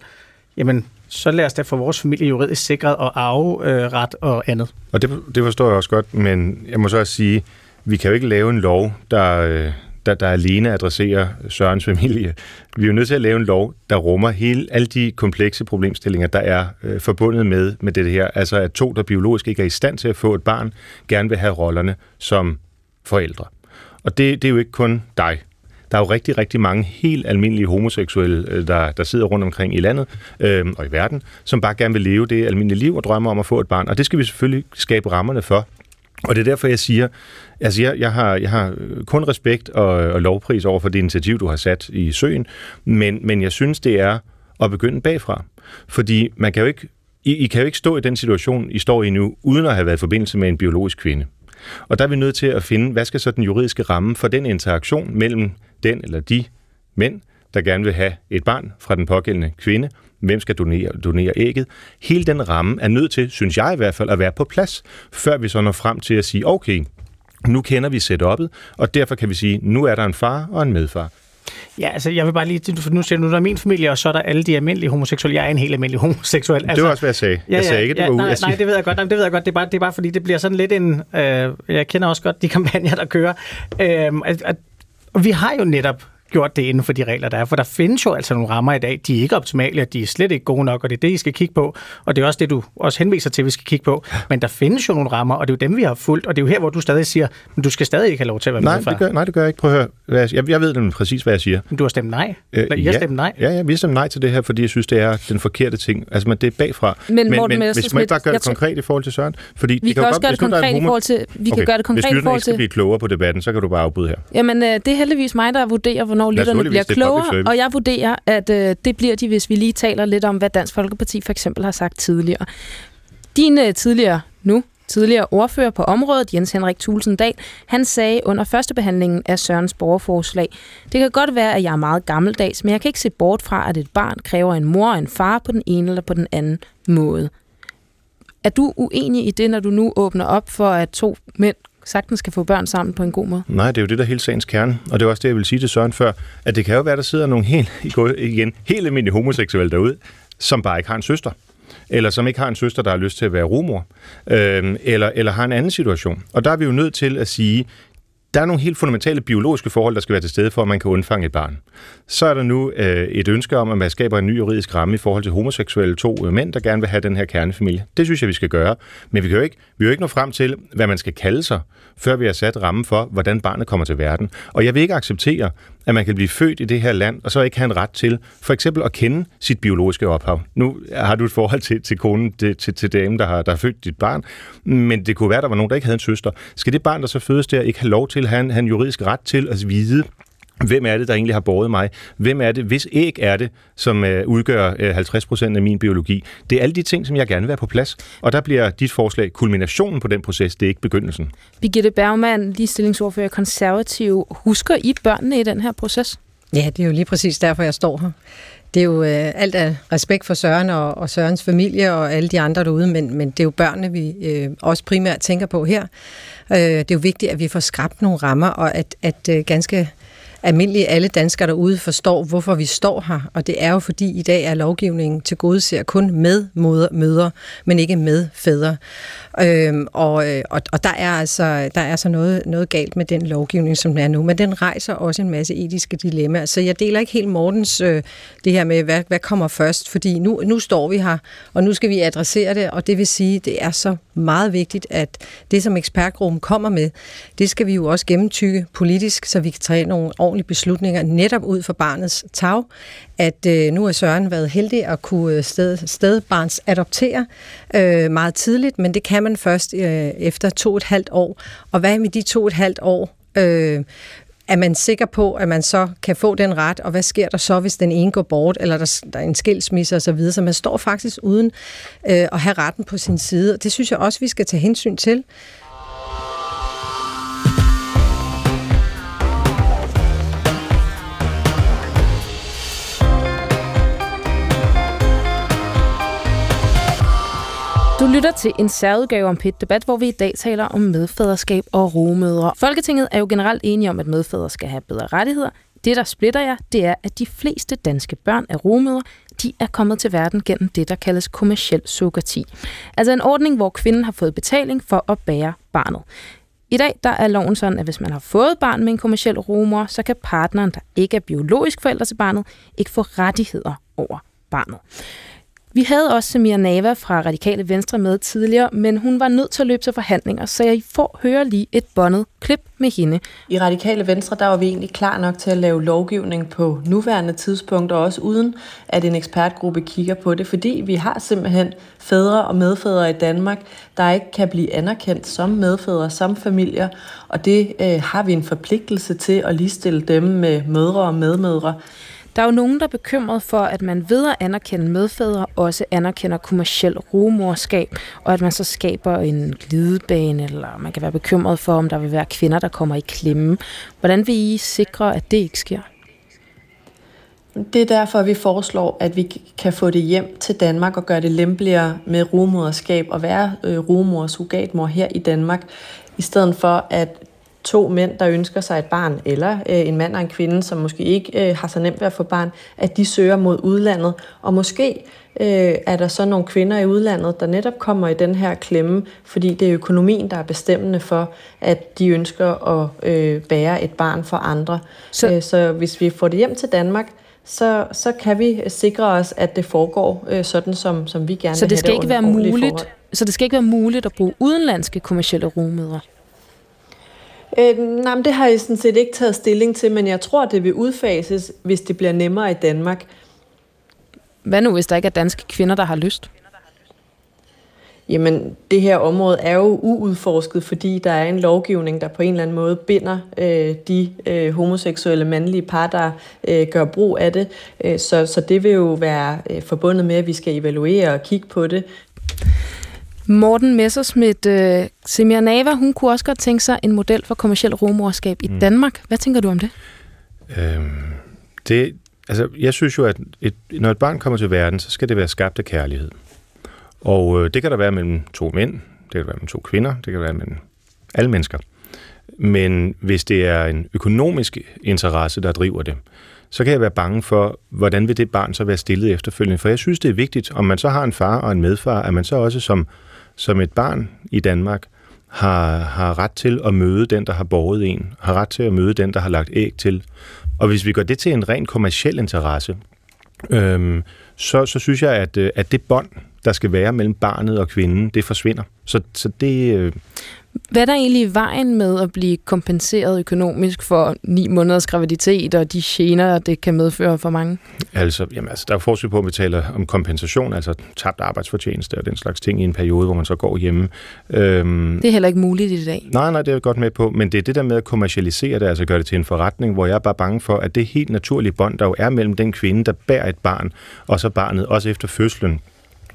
jamen så lad os da få vores familie juridisk sikret og arve øh, og andet. Og det, det forstår jeg også godt, men jeg må så også sige, vi kan jo ikke lave en lov, der, øh, der, der alene adresserer Sørens familie. Vi er jo nødt til at lave en lov, der rummer hele, alle de komplekse problemstillinger, der er øh, forbundet med, med det her. Altså at to, der biologisk ikke er i stand til at få et barn, gerne vil have rollerne som forældre. Og det, det er jo ikke kun dig. Der er jo rigtig, rigtig mange helt almindelige homoseksuelle, øh, der, der sidder rundt omkring i landet øh, og i verden, som bare gerne vil leve det almindelige liv og drømmer om at få et barn. Og det skal vi selvfølgelig skabe rammerne for. Og det er derfor, jeg siger, altså jeg, jeg, har, jeg har kun respekt og, og lovpris over for det initiativ, du har sat i søen, men, men jeg synes, det er at begynde bagfra. Fordi man kan jo ikke, I, I kan jo ikke stå i den situation, I står i nu, uden at have været i forbindelse med en biologisk kvinde. Og der er vi nødt til at finde, hvad skal så den juridiske ramme for den interaktion mellem den eller de mænd, der gerne vil have et barn fra den pågældende kvinde, hvem skal donere, donere ægget. Hele den ramme er nødt til, synes jeg i hvert fald, at være på plads, før vi så når frem til at sige, okay, nu kender vi setup'et, og derfor kan vi sige, nu er der en far og en medfar. Ja, altså jeg vil bare lige, for nu siger du, der er min familie, og så er der alle de almindelige homoseksuelle. Jeg er en helt almindelig homoseksuel. Altså, det var også, hvad jeg sagde. Ja, jeg sagde ikke, det ja, var nej, nej, det ved jeg godt. Nej, det ved jeg godt. Det er, bare, det er bare fordi, det bliver sådan lidt en... Øh, jeg kender også godt de kampagner, der kører. Øh, at, at, og vi har jo netop gjort det inden for de regler, der er. For der findes jo altså nogle rammer i dag, de er ikke optimale, de er slet ikke gode nok, og det er det, I skal kigge på. Og det er også det, du også henviser til, vi skal kigge på. Men der findes jo nogle rammer, og det er jo dem, vi har fulgt. Og det er jo her, hvor du stadig siger, men du skal stadig ikke have lov til at være nej, med. Det gør, nej, det gør jeg ikke. Prøv at høre. Jeg, jeg, jeg ved den præcis, hvad jeg siger. Men du har stemt nej. Øh, jeg ja, stemt nej. Ja, ja, vi har stemt nej til det her, fordi jeg synes, det er den forkerte ting. Altså, men det er bagfra. Men, Morten men hvis man ikke bare gør det konkret i forhold til Søren, fordi vi det kan, kan også godt, gøre det konkret i forhold til... Vi kan gøre det konkret i forhold til... Hvis blive klogere på debatten, så kan du bare afbryde her. Jamen, øh, det er heldigvis mig, der vurderer, hvornår lytterne bliver klogere, og jeg vurderer, at øh, det bliver de, hvis vi lige taler lidt om, hvad Dansk Folkeparti for eksempel har sagt tidligere. Din øh, tidligere, nu tidligere ordfører på området, Jens Henrik Tulsendal, han sagde under første behandlingen af Sørens borgerforslag, det kan godt være, at jeg er meget gammeldags, men jeg kan ikke se bort fra, at et barn kræver en mor og en far på den ene eller på den anden måde. Er du uenig i det, når du nu åbner op for, at to mænd sagtens skal få børn sammen på en god måde? Nej, det er jo det, der er hele sagens kerne. Og det er også det, jeg vil sige til Søren før, at det kan jo være, der sidder nogle helt, igen, helt almindelige homoseksuelle derude, som bare ikke har en søster eller som ikke har en søster, der har lyst til at være rumor, øh, eller, eller har en anden situation. Og der er vi jo nødt til at sige, der er nogle helt fundamentale biologiske forhold, der skal være til stede for, at man kan undfange et barn. Så er der nu øh, et ønske om, at man skaber en ny juridisk ramme i forhold til homoseksuelle to øh, mænd, der gerne vil have den her kernefamilie. Det synes jeg, vi skal gøre. Men vi kan jo ikke, vi kan jo ikke nå frem til, hvad man skal kalde sig, før vi har sat rammen for, hvordan barnet kommer til verden. Og jeg vil ikke acceptere, at man kan blive født i det her land, og så ikke have en ret til for eksempel at kende sit biologiske ophav. Nu har du et forhold til, til konen, til, til, til damen, der har, der har født dit barn, men det kunne være, at der var nogen, der ikke havde en søster. Skal det barn, der så fødes der, ikke have lov til at have en, have en juridisk ret til at vide, Hvem er det, der egentlig har båret mig? Hvem er det? Hvis æg er det, som øh, udgør øh, 50 procent af min biologi? Det er alle de ting, som jeg gerne vil have på plads. Og der bliver dit forslag kulminationen på den proces, det er ikke begyndelsen. Birgitte Bergmann, ligestillingsordfører konservativ. Husker I børnene i den her proces? Ja, det er jo lige præcis derfor, jeg står her. Det er jo øh, alt af respekt for Søren og, og Sørens familie og alle de andre derude, men, men det er jo børnene, vi øh, også primært tænker på her. Øh, det er jo vigtigt, at vi får skabt nogle rammer, og at, at øh, ganske almindelige alle danskere derude forstår, hvorfor vi står her. Og det er jo fordi i dag er lovgivningen til gode ser kun med mødre, møder, men ikke med fædre. Øhm, og, øh, og, og der er altså, der er altså noget, noget galt med den lovgivning, som den er nu, men den rejser også en masse etiske dilemmaer. Så jeg deler ikke helt Mortens øh, det her med, hvad, hvad kommer først, fordi nu, nu står vi her, og nu skal vi adressere det, og det vil sige, det er så meget vigtigt, at det, som ekspertgruppen kommer med, det skal vi jo også gennemtykke politisk, så vi kan tage nogle ordentlige beslutninger netop ud for barnets tag. At øh, nu har Søren været heldig at kunne øh, sted, stedbarns adoptere øh, meget tidligt, men det kan man først øh, efter to og et halvt år. Og hvad med de to og et halvt år? Øh, er man sikker på, at man så kan få den ret, og hvad sker der så, hvis den ene går bort, eller der, der er en skilsmisse osv., så, videre. så man står faktisk uden øh, at have retten på sin side, og det synes jeg også, vi skal tage hensyn til. Lytter til en særudgave om PIT Debat, hvor vi i dag taler om medfaderskab og rumødre. Folketinget er jo generelt enige om, at medfædre skal have bedre rettigheder. Det, der splitter jer, det er, at de fleste danske børn af rumødre, de er kommet til verden gennem det, der kaldes kommersiel surrogati. Altså en ordning, hvor kvinden har fået betaling for at bære barnet. I dag der er loven sådan, at hvis man har fået barn med en kommersiel rumor, så kan partneren, der ikke er biologisk forælder til barnet, ikke få rettigheder over barnet. Vi havde også Samir Nava fra Radikale Venstre med tidligere, men hun var nødt til at løbe til forhandlinger, så jeg får høre lige et bondet klip med hende. I Radikale Venstre, der var vi egentlig klar nok til at lave lovgivning på nuværende tidspunkt, og også uden at en ekspertgruppe kigger på det, fordi vi har simpelthen fædre og medfædre i Danmark, der ikke kan blive anerkendt som medfædre, som familier, og det øh, har vi en forpligtelse til at ligestille dem med mødre og medmødre. Der er jo nogen, der er bekymret for, at man ved at anerkende medfædre også anerkender kommersiel rumorskab, og at man så skaber en glidebane, eller man kan være bekymret for, om der vil være kvinder, der kommer i klemme. Hvordan vil I sikre, at det ikke sker? Det er derfor, vi foreslår, at vi kan få det hjem til Danmark og gøre det lempeligere med rumoderskab og være øh, rumor og surrogatmor her i Danmark, i stedet for at to mænd, der ønsker sig et barn, eller øh, en mand og en kvinde, som måske ikke øh, har så nemt ved at få barn, at de søger mod udlandet. Og måske øh, er der så nogle kvinder i udlandet, der netop kommer i den her klemme, fordi det er økonomien, der er bestemmende for, at de ønsker at øh, bære et barn for andre. Så, øh, så hvis vi får det hjem til Danmark, så, så kan vi sikre os, at det foregår øh, sådan, som, som vi gerne så vil det skal det ikke være muligt, Så det skal ikke være muligt at bruge udenlandske kommersielle rumødre? Øh, nej, men det har jeg sådan set ikke taget stilling til, men jeg tror, det vil udfases, hvis det bliver nemmere i Danmark. Hvad nu, hvis der ikke er danske kvinder, der har lyst? Jamen, det her område er jo uudforsket, fordi der er en lovgivning, der på en eller anden måde binder øh, de øh, homoseksuelle mandlige par, der øh, gør brug af det. Øh, så, så det vil jo være øh, forbundet med, at vi skal evaluere og kigge på det. Morten Messersmith, uh, Semir Nava, hun kunne også godt tænke sig en model for kommersiel rumorskab i mm. Danmark. Hvad tænker du om det? Øhm, det altså, jeg synes jo, at et, når et barn kommer til verden, så skal det være skabt af kærlighed. Og øh, det kan der være mellem to mænd, det kan der være mellem to kvinder, det kan være mellem alle mennesker. Men hvis det er en økonomisk interesse, der driver det, så kan jeg være bange for, hvordan vil det barn så være stillet efterfølgende. For jeg synes, det er vigtigt, om man så har en far og en medfar, at man så også som som et barn i Danmark har, har ret til at møde den, der har borget en, har ret til at møde den, der har lagt æg til. Og hvis vi gør det til en ren kommersiel interesse, øhm, så, så synes jeg, at, øh, at det bånd, der skal være mellem barnet og kvinden, det forsvinder. Så, så det... Øh, hvad er der egentlig i vejen med at blive kompenseret økonomisk for ni måneders graviditet og de gener, det kan medføre for mange? Altså, jamen, altså der er forskel på, at vi taler om kompensation, altså tabt arbejdsfortjeneste og den slags ting i en periode, hvor man så går hjemme. Øhm, det er heller ikke muligt i dag. Nej, nej, det er jeg godt med på, men det er det der med at kommercialisere det, altså gøre det til en forretning, hvor jeg er bare bange for, at det helt naturlige bånd, der jo er mellem den kvinde, der bærer et barn, og så barnet, også efter fødslen,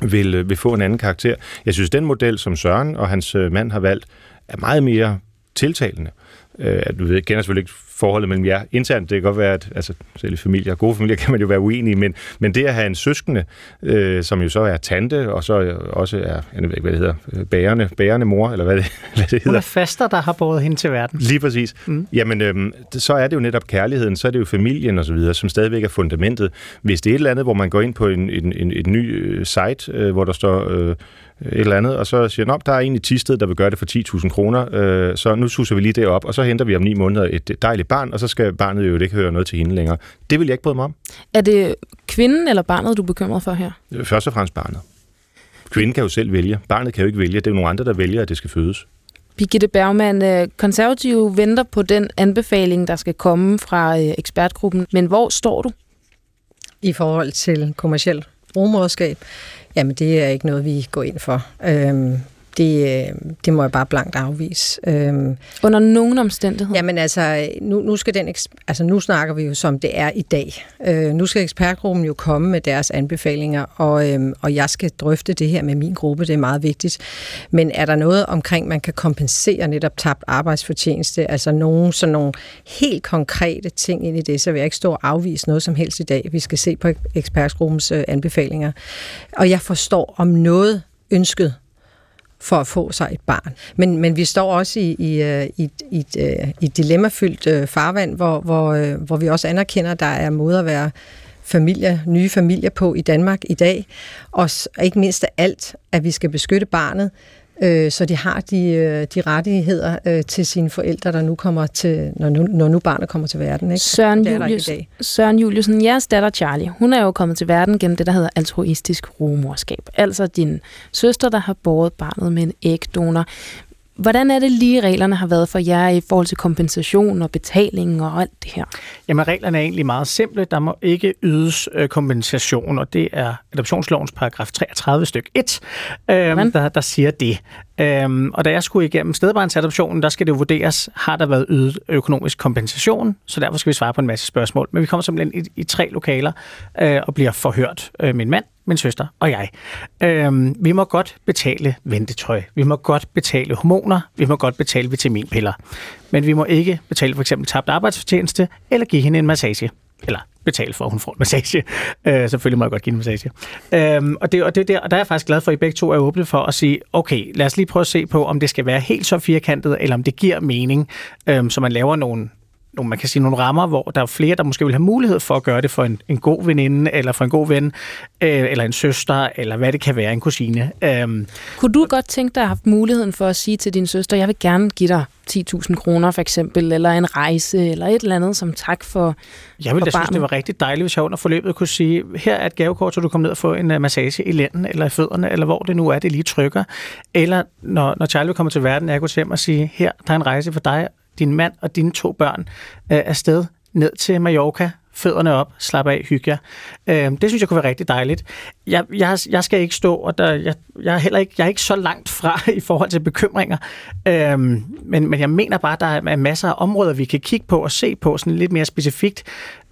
vil, øh, vil få en anden karakter. Jeg synes, den model, som Søren og hans øh, mand har valgt, er meget mere tiltalende. øh, at du ved, kender selvfølgelig ikke forholdet mellem jer internt. Det kan godt være, at altså, selv i familier, gode familier kan man jo være uenige, men, men det at have en søskende, øh, som jo så er tante, og så også er, jeg ved ikke, hvad det hedder, øh, bærende, bærende mor, eller hvad det, hvad det hedder. Hun er faster, der har båret hende til verden. Lige præcis. Mm. Jamen, øh, så er det jo netop kærligheden, så er det jo familien og så videre, som stadigvæk er fundamentet. Hvis det er et eller andet, hvor man går ind på en, en, en, en ny øh, site, øh, hvor der står... Øh, et eller andet, og så siger, at der er en i Tisted, der vil gøre det for 10.000 kroner, øh, så nu suser vi lige det op, og så henter vi om ni måneder et dejligt barn, og så skal barnet jo ikke høre noget til hende længere. Det vil jeg ikke bryde mig om. Er det kvinden eller barnet, du er bekymret for her? Først og fremmest barnet. Kvinden kan jo selv vælge. Barnet kan jo ikke vælge. Det er jo nogle andre, der vælger, at det skal fødes. Birgitte Bergman, øh, konservative venter på den anbefaling, der skal komme fra øh, ekspertgruppen. Men hvor står du? I forhold til kommersiel rumrådskab? Jamen, det er ikke noget, vi går ind for. Øhm, det, øh, det må jeg bare blankt afvise. Øhm, Under nogen omstændighed? Jamen altså, nu, nu, skal den, altså, nu snakker vi jo som det er i dag. Øh, nu skal ekspertgruppen jo komme med deres anbefalinger, og, øhm, og jeg skal drøfte det her med min gruppe, det er meget vigtigt. Men er der noget omkring, man kan kompensere netop tabt arbejdsfortjeneste, altså nogle, sådan nogle helt konkrete ting ind i det, så vil jeg ikke stå og afvise noget som helst i dag. Vi skal se på ekspertgruppens øh, anbefalinger. Og jeg forstår om noget ønsket for at få sig et barn. Men, men vi står også i, i, øh, i, i, et, i et dilemmafyldt øh, farvand, hvor, hvor, hvor vi også anerkender, at der er måder at være familier, nye familier på i Danmark i dag. Og ikke mindst af alt, at vi skal beskytte barnet, øh, så de har de, øh, de rettigheder øh, til sine forældre, der nu kommer til, når nu, når nu barnet kommer til verden. Ikke? Søren, Julius, Søren Juliusen, jeres datter Charlie, hun er jo kommet til verden gennem det, der hedder altruistisk rumorskab. Altså din søster, der har båret barnet med en ægdonor. Hvordan er det lige, reglerne har været for jer i forhold til kompensation og betaling og alt det her? Jamen, reglerne er egentlig meget simple. Der må ikke ydes øh, kompensation, og det er adoptionslovens paragraf 33 styk 1, øh, der, der siger det. Øhm, og da jeg skulle igennem stedbarnsadoptionen, der skal det jo vurderes, har der været ydet økonomisk kompensation, så derfor skal vi svare på en masse spørgsmål. Men vi kommer simpelthen i, i tre lokaler øh, og bliver forhørt. Øh, min mand, min søster og jeg. Øhm, vi må godt betale ventetøj, vi må godt betale hormoner, vi må godt betale vitaminpiller. Men vi må ikke betale for eksempel tabt arbejdsfortjeneste eller give hende en massage. Eller betale for, at hun får en massage. Øh, selvfølgelig må jeg godt give en massage. Øhm, og, det, og, det der, og der er jeg faktisk glad for, at I begge to er åbne for at sige, okay, lad os lige prøve at se på, om det skal være helt så firkantet, eller om det giver mening, øhm, så man laver nogle, nogle, man kan sige, nogle rammer, hvor der er flere, der måske vil have mulighed for at gøre det for en, en god veninde, eller for en god ven, øh, eller en søster, eller hvad det kan være, en kusine. Øhm, Kunne du godt tænke dig at have haft muligheden for at sige til din søster, jeg vil gerne give dig 10.000 kroner for eksempel, eller en rejse, eller et eller andet som tak for Jeg ville da synes, det var rigtig dejligt, hvis jeg under forløbet kunne sige, her er et gavekort, så du kommer ned og får en uh, massage i lænden, eller i fødderne, eller hvor det nu er, det lige trykker. Eller når, når Charlie kommer til verden, jeg går hjem og sige, her, der er en rejse for dig, din mand og dine to børn øh, afsted ned til Mallorca, fødderne op, slap af, hygge jer. Øh, det synes jeg kunne være rigtig dejligt. Jeg, jeg, jeg skal ikke stå, og der, jeg, jeg, er heller ikke, jeg er ikke så langt fra i forhold til bekymringer, øh, men, men jeg mener bare, at der er masser af områder, vi kan kigge på og se på sådan lidt mere specifikt,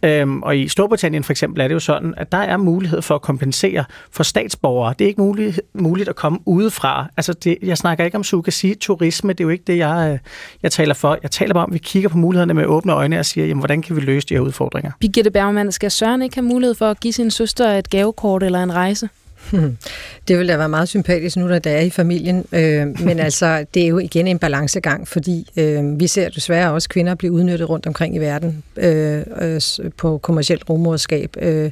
Øhm, og i Storbritannien for eksempel er det jo sådan, at der er mulighed for at kompensere for statsborgere. Det er ikke muligt, muligt at komme udefra. Altså det, jeg snakker ikke om surrogasi-turisme, det er jo ikke det, jeg, øh, jeg taler for. Jeg taler bare om, at vi kigger på mulighederne med åbne øjne og siger, jamen, hvordan kan vi løse de her udfordringer? Birgitte Bergman, skal Søren ikke have mulighed for at give sin søster et gavekort eller en rejse? Det ville da være meget sympatisk nu, da det er i familien. Øh, men altså, det er jo igen en balancegang, fordi øh, vi ser desværre også kvinder blive udnyttet rundt omkring i verden øh, øh, på kommersielt rummoderskab. Øh,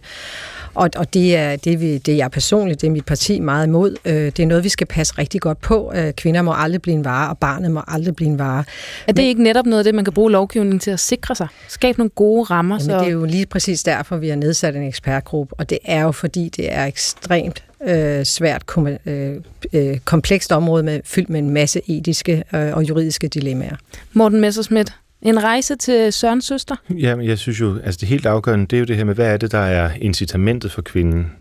og, og det er det, vi, det er jeg personligt, det er mit parti meget imod. Øh, det er noget, vi skal passe rigtig godt på. Øh, kvinder må aldrig blive en vare, og barnet må aldrig blive en vare. Er det Men, ikke netop noget af det, man kan bruge lovgivningen til at sikre sig? Skabe nogle gode rammer? Jamen, så... det er jo lige præcis derfor, vi har nedsat en ekspertgruppe, og det er jo fordi, det er ekstremt øh, svært, kom, øh, øh, komplekst område med, fyldt med en masse etiske øh, og juridiske dilemmaer. Morten Messersmith, en rejse til Sørens søster? Jamen, jeg synes jo, altså det helt afgørende, det er jo det her med, hvad er det, der er incitamentet for kvinden?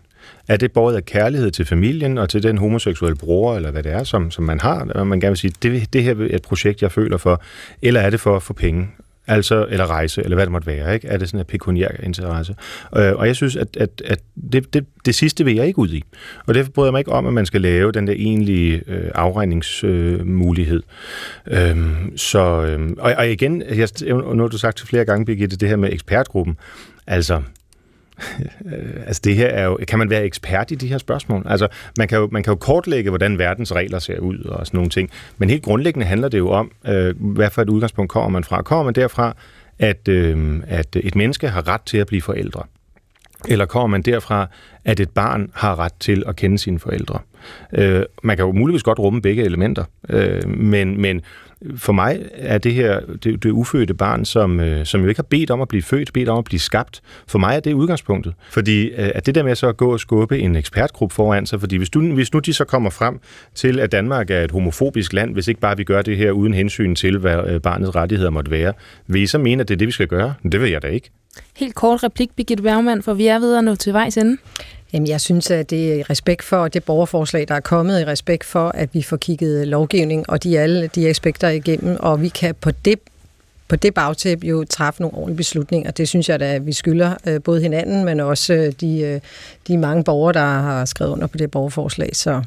Er det både af kærlighed til familien og til den homoseksuelle bror, eller hvad det er, som, som man har, og man gerne vil sige, det, det her er et projekt, jeg føler for, eller er det for at få penge? Altså, eller rejse, eller hvad det måtte være, ikke? Er det sådan en pekuniær interesse? Øh, og jeg synes, at, at, at det, det, det sidste vil jeg ikke ud i. Og derfor bryder jeg mig ikke om, at man skal lave den der egentlige øh, afregningsmulighed. Øh, så, øh, og, og igen, jeg, nu har du sagt flere gange, Birgitte, det her med ekspertgruppen. Altså, altså det her er jo, kan man være ekspert i de her spørgsmål? Altså man kan jo, man kan jo kortlægge, hvordan verdens regler ser ud og sådan nogle ting, men helt grundlæggende handler det jo om, øh, hvad for et udgangspunkt kommer man fra. Kommer man derfra, at, øh, at et menneske har ret til at blive forældre? Eller kommer man derfra, at et barn har ret til at kende sine forældre? Øh, man kan jo muligvis godt rumme begge elementer, øh, men, men for mig er det her det, det ufødte barn, som, øh, som jo ikke har bedt om at blive født, bedt om at blive skabt. For mig er det udgangspunktet. Fordi øh, at det der med så at gå og skubbe en ekspertgruppe foran sig, fordi hvis, du, hvis nu de så kommer frem til, at Danmark er et homofobisk land, hvis ikke bare vi gør det her uden hensyn til, hvad øh, barnets rettigheder måtte være, vil I så mene, at det er det, vi skal gøre? Det vil jeg da ikke. Helt kort replik, Birgitte Bergmann, for vi er ved at nå til vejs ende. Jamen, jeg synes, at det er i respekt for det borgerforslag, der er kommet, i respekt for, at vi får kigget lovgivning og de alle de aspekter igennem, og vi kan på det på det bagtæp jo træffe nogle ordentlige beslutninger. Det synes jeg da, at vi skylder øh, både hinanden, men også øh, de, øh, de mange borgere, der har skrevet under på det borgerforslag. Så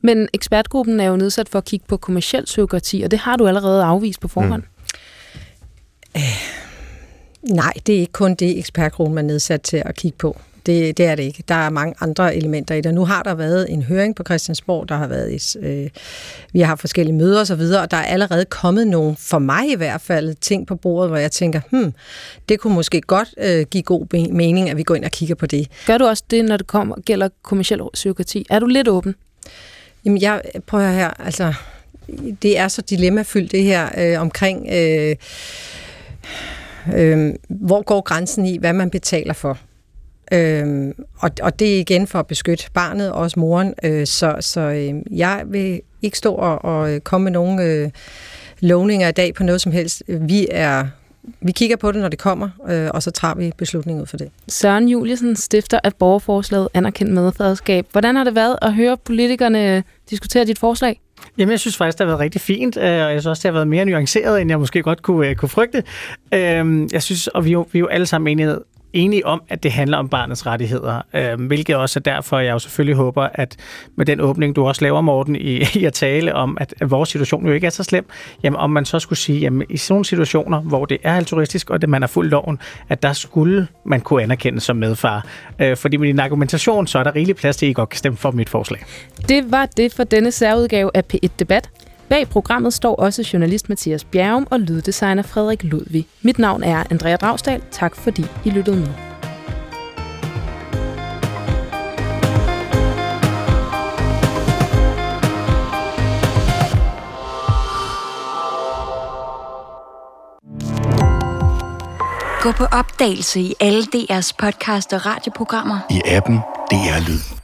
men ekspertgruppen er jo nedsat for at kigge på kommersiel surrogati, og det har du allerede afvist på forhånd. Mm. Øh, nej, det er ikke kun det ekspertgruppen er nedsat til at kigge på. Det, det er det ikke. Der er mange andre elementer i det. Nu har der været en høring på Christiansborg, der har været et, øh, vi har haft forskellige møder osv., og, og der er allerede kommet nogle, for mig i hvert fald, ting på bordet, hvor jeg tænker, hmm, det kunne måske godt øh, give god mening, at vi går ind og kigger på det. Gør du også det, når det kommer, gælder kommersiel psykoti? Er du lidt åben? Jamen, jeg prøver her, altså, det er så dilemmafyldt det her øh, omkring, øh, øh, hvor går grænsen i, hvad man betaler for. Øhm, og, og det er igen for at beskytte barnet og også moren. Øh, så så øh, jeg vil ikke stå og, og komme med nogle øh, lovninger i dag på noget som helst. Vi er vi kigger på det, når det kommer, øh, og så tager vi beslutningen ud for det. Søren Juliusen, stifter af borgerforslaget Anerkendt Medfaderskab. Hvordan har det været at høre politikerne diskutere dit forslag? Jamen, jeg synes faktisk, det har været rigtig fint, øh, og jeg synes også, det har været mere nuanceret, end jeg måske godt kunne, øh, kunne frygte. Øhm, jeg synes, og vi er jo, vi er jo alle sammen enige enige om, at det handler om barnets rettigheder, øh, hvilket også er derfor, jeg jo selvfølgelig håber, at med den åbning, du også laver, Morten, i, i at tale om, at, at vores situation jo ikke er så slem, jamen om man så skulle sige, jamen i sådan nogle situationer, hvor det er altruistisk, og det man har fuldt loven, at der skulle man kunne anerkende som medfar. Øh, fordi med din argumentation, så er der rigelig plads til, at I godt kan stemme for mit forslag. Det var det for denne særudgave af P1 Debat. Bag programmet står også journalist Mathias Bjerrum og lyddesigner Frederik Ludvig. Mit navn er Andrea Dragsdal. Tak fordi I lyttede med. Gå på opdagelse i alle DR's podcast og radioprogrammer. I appen DR Lyd.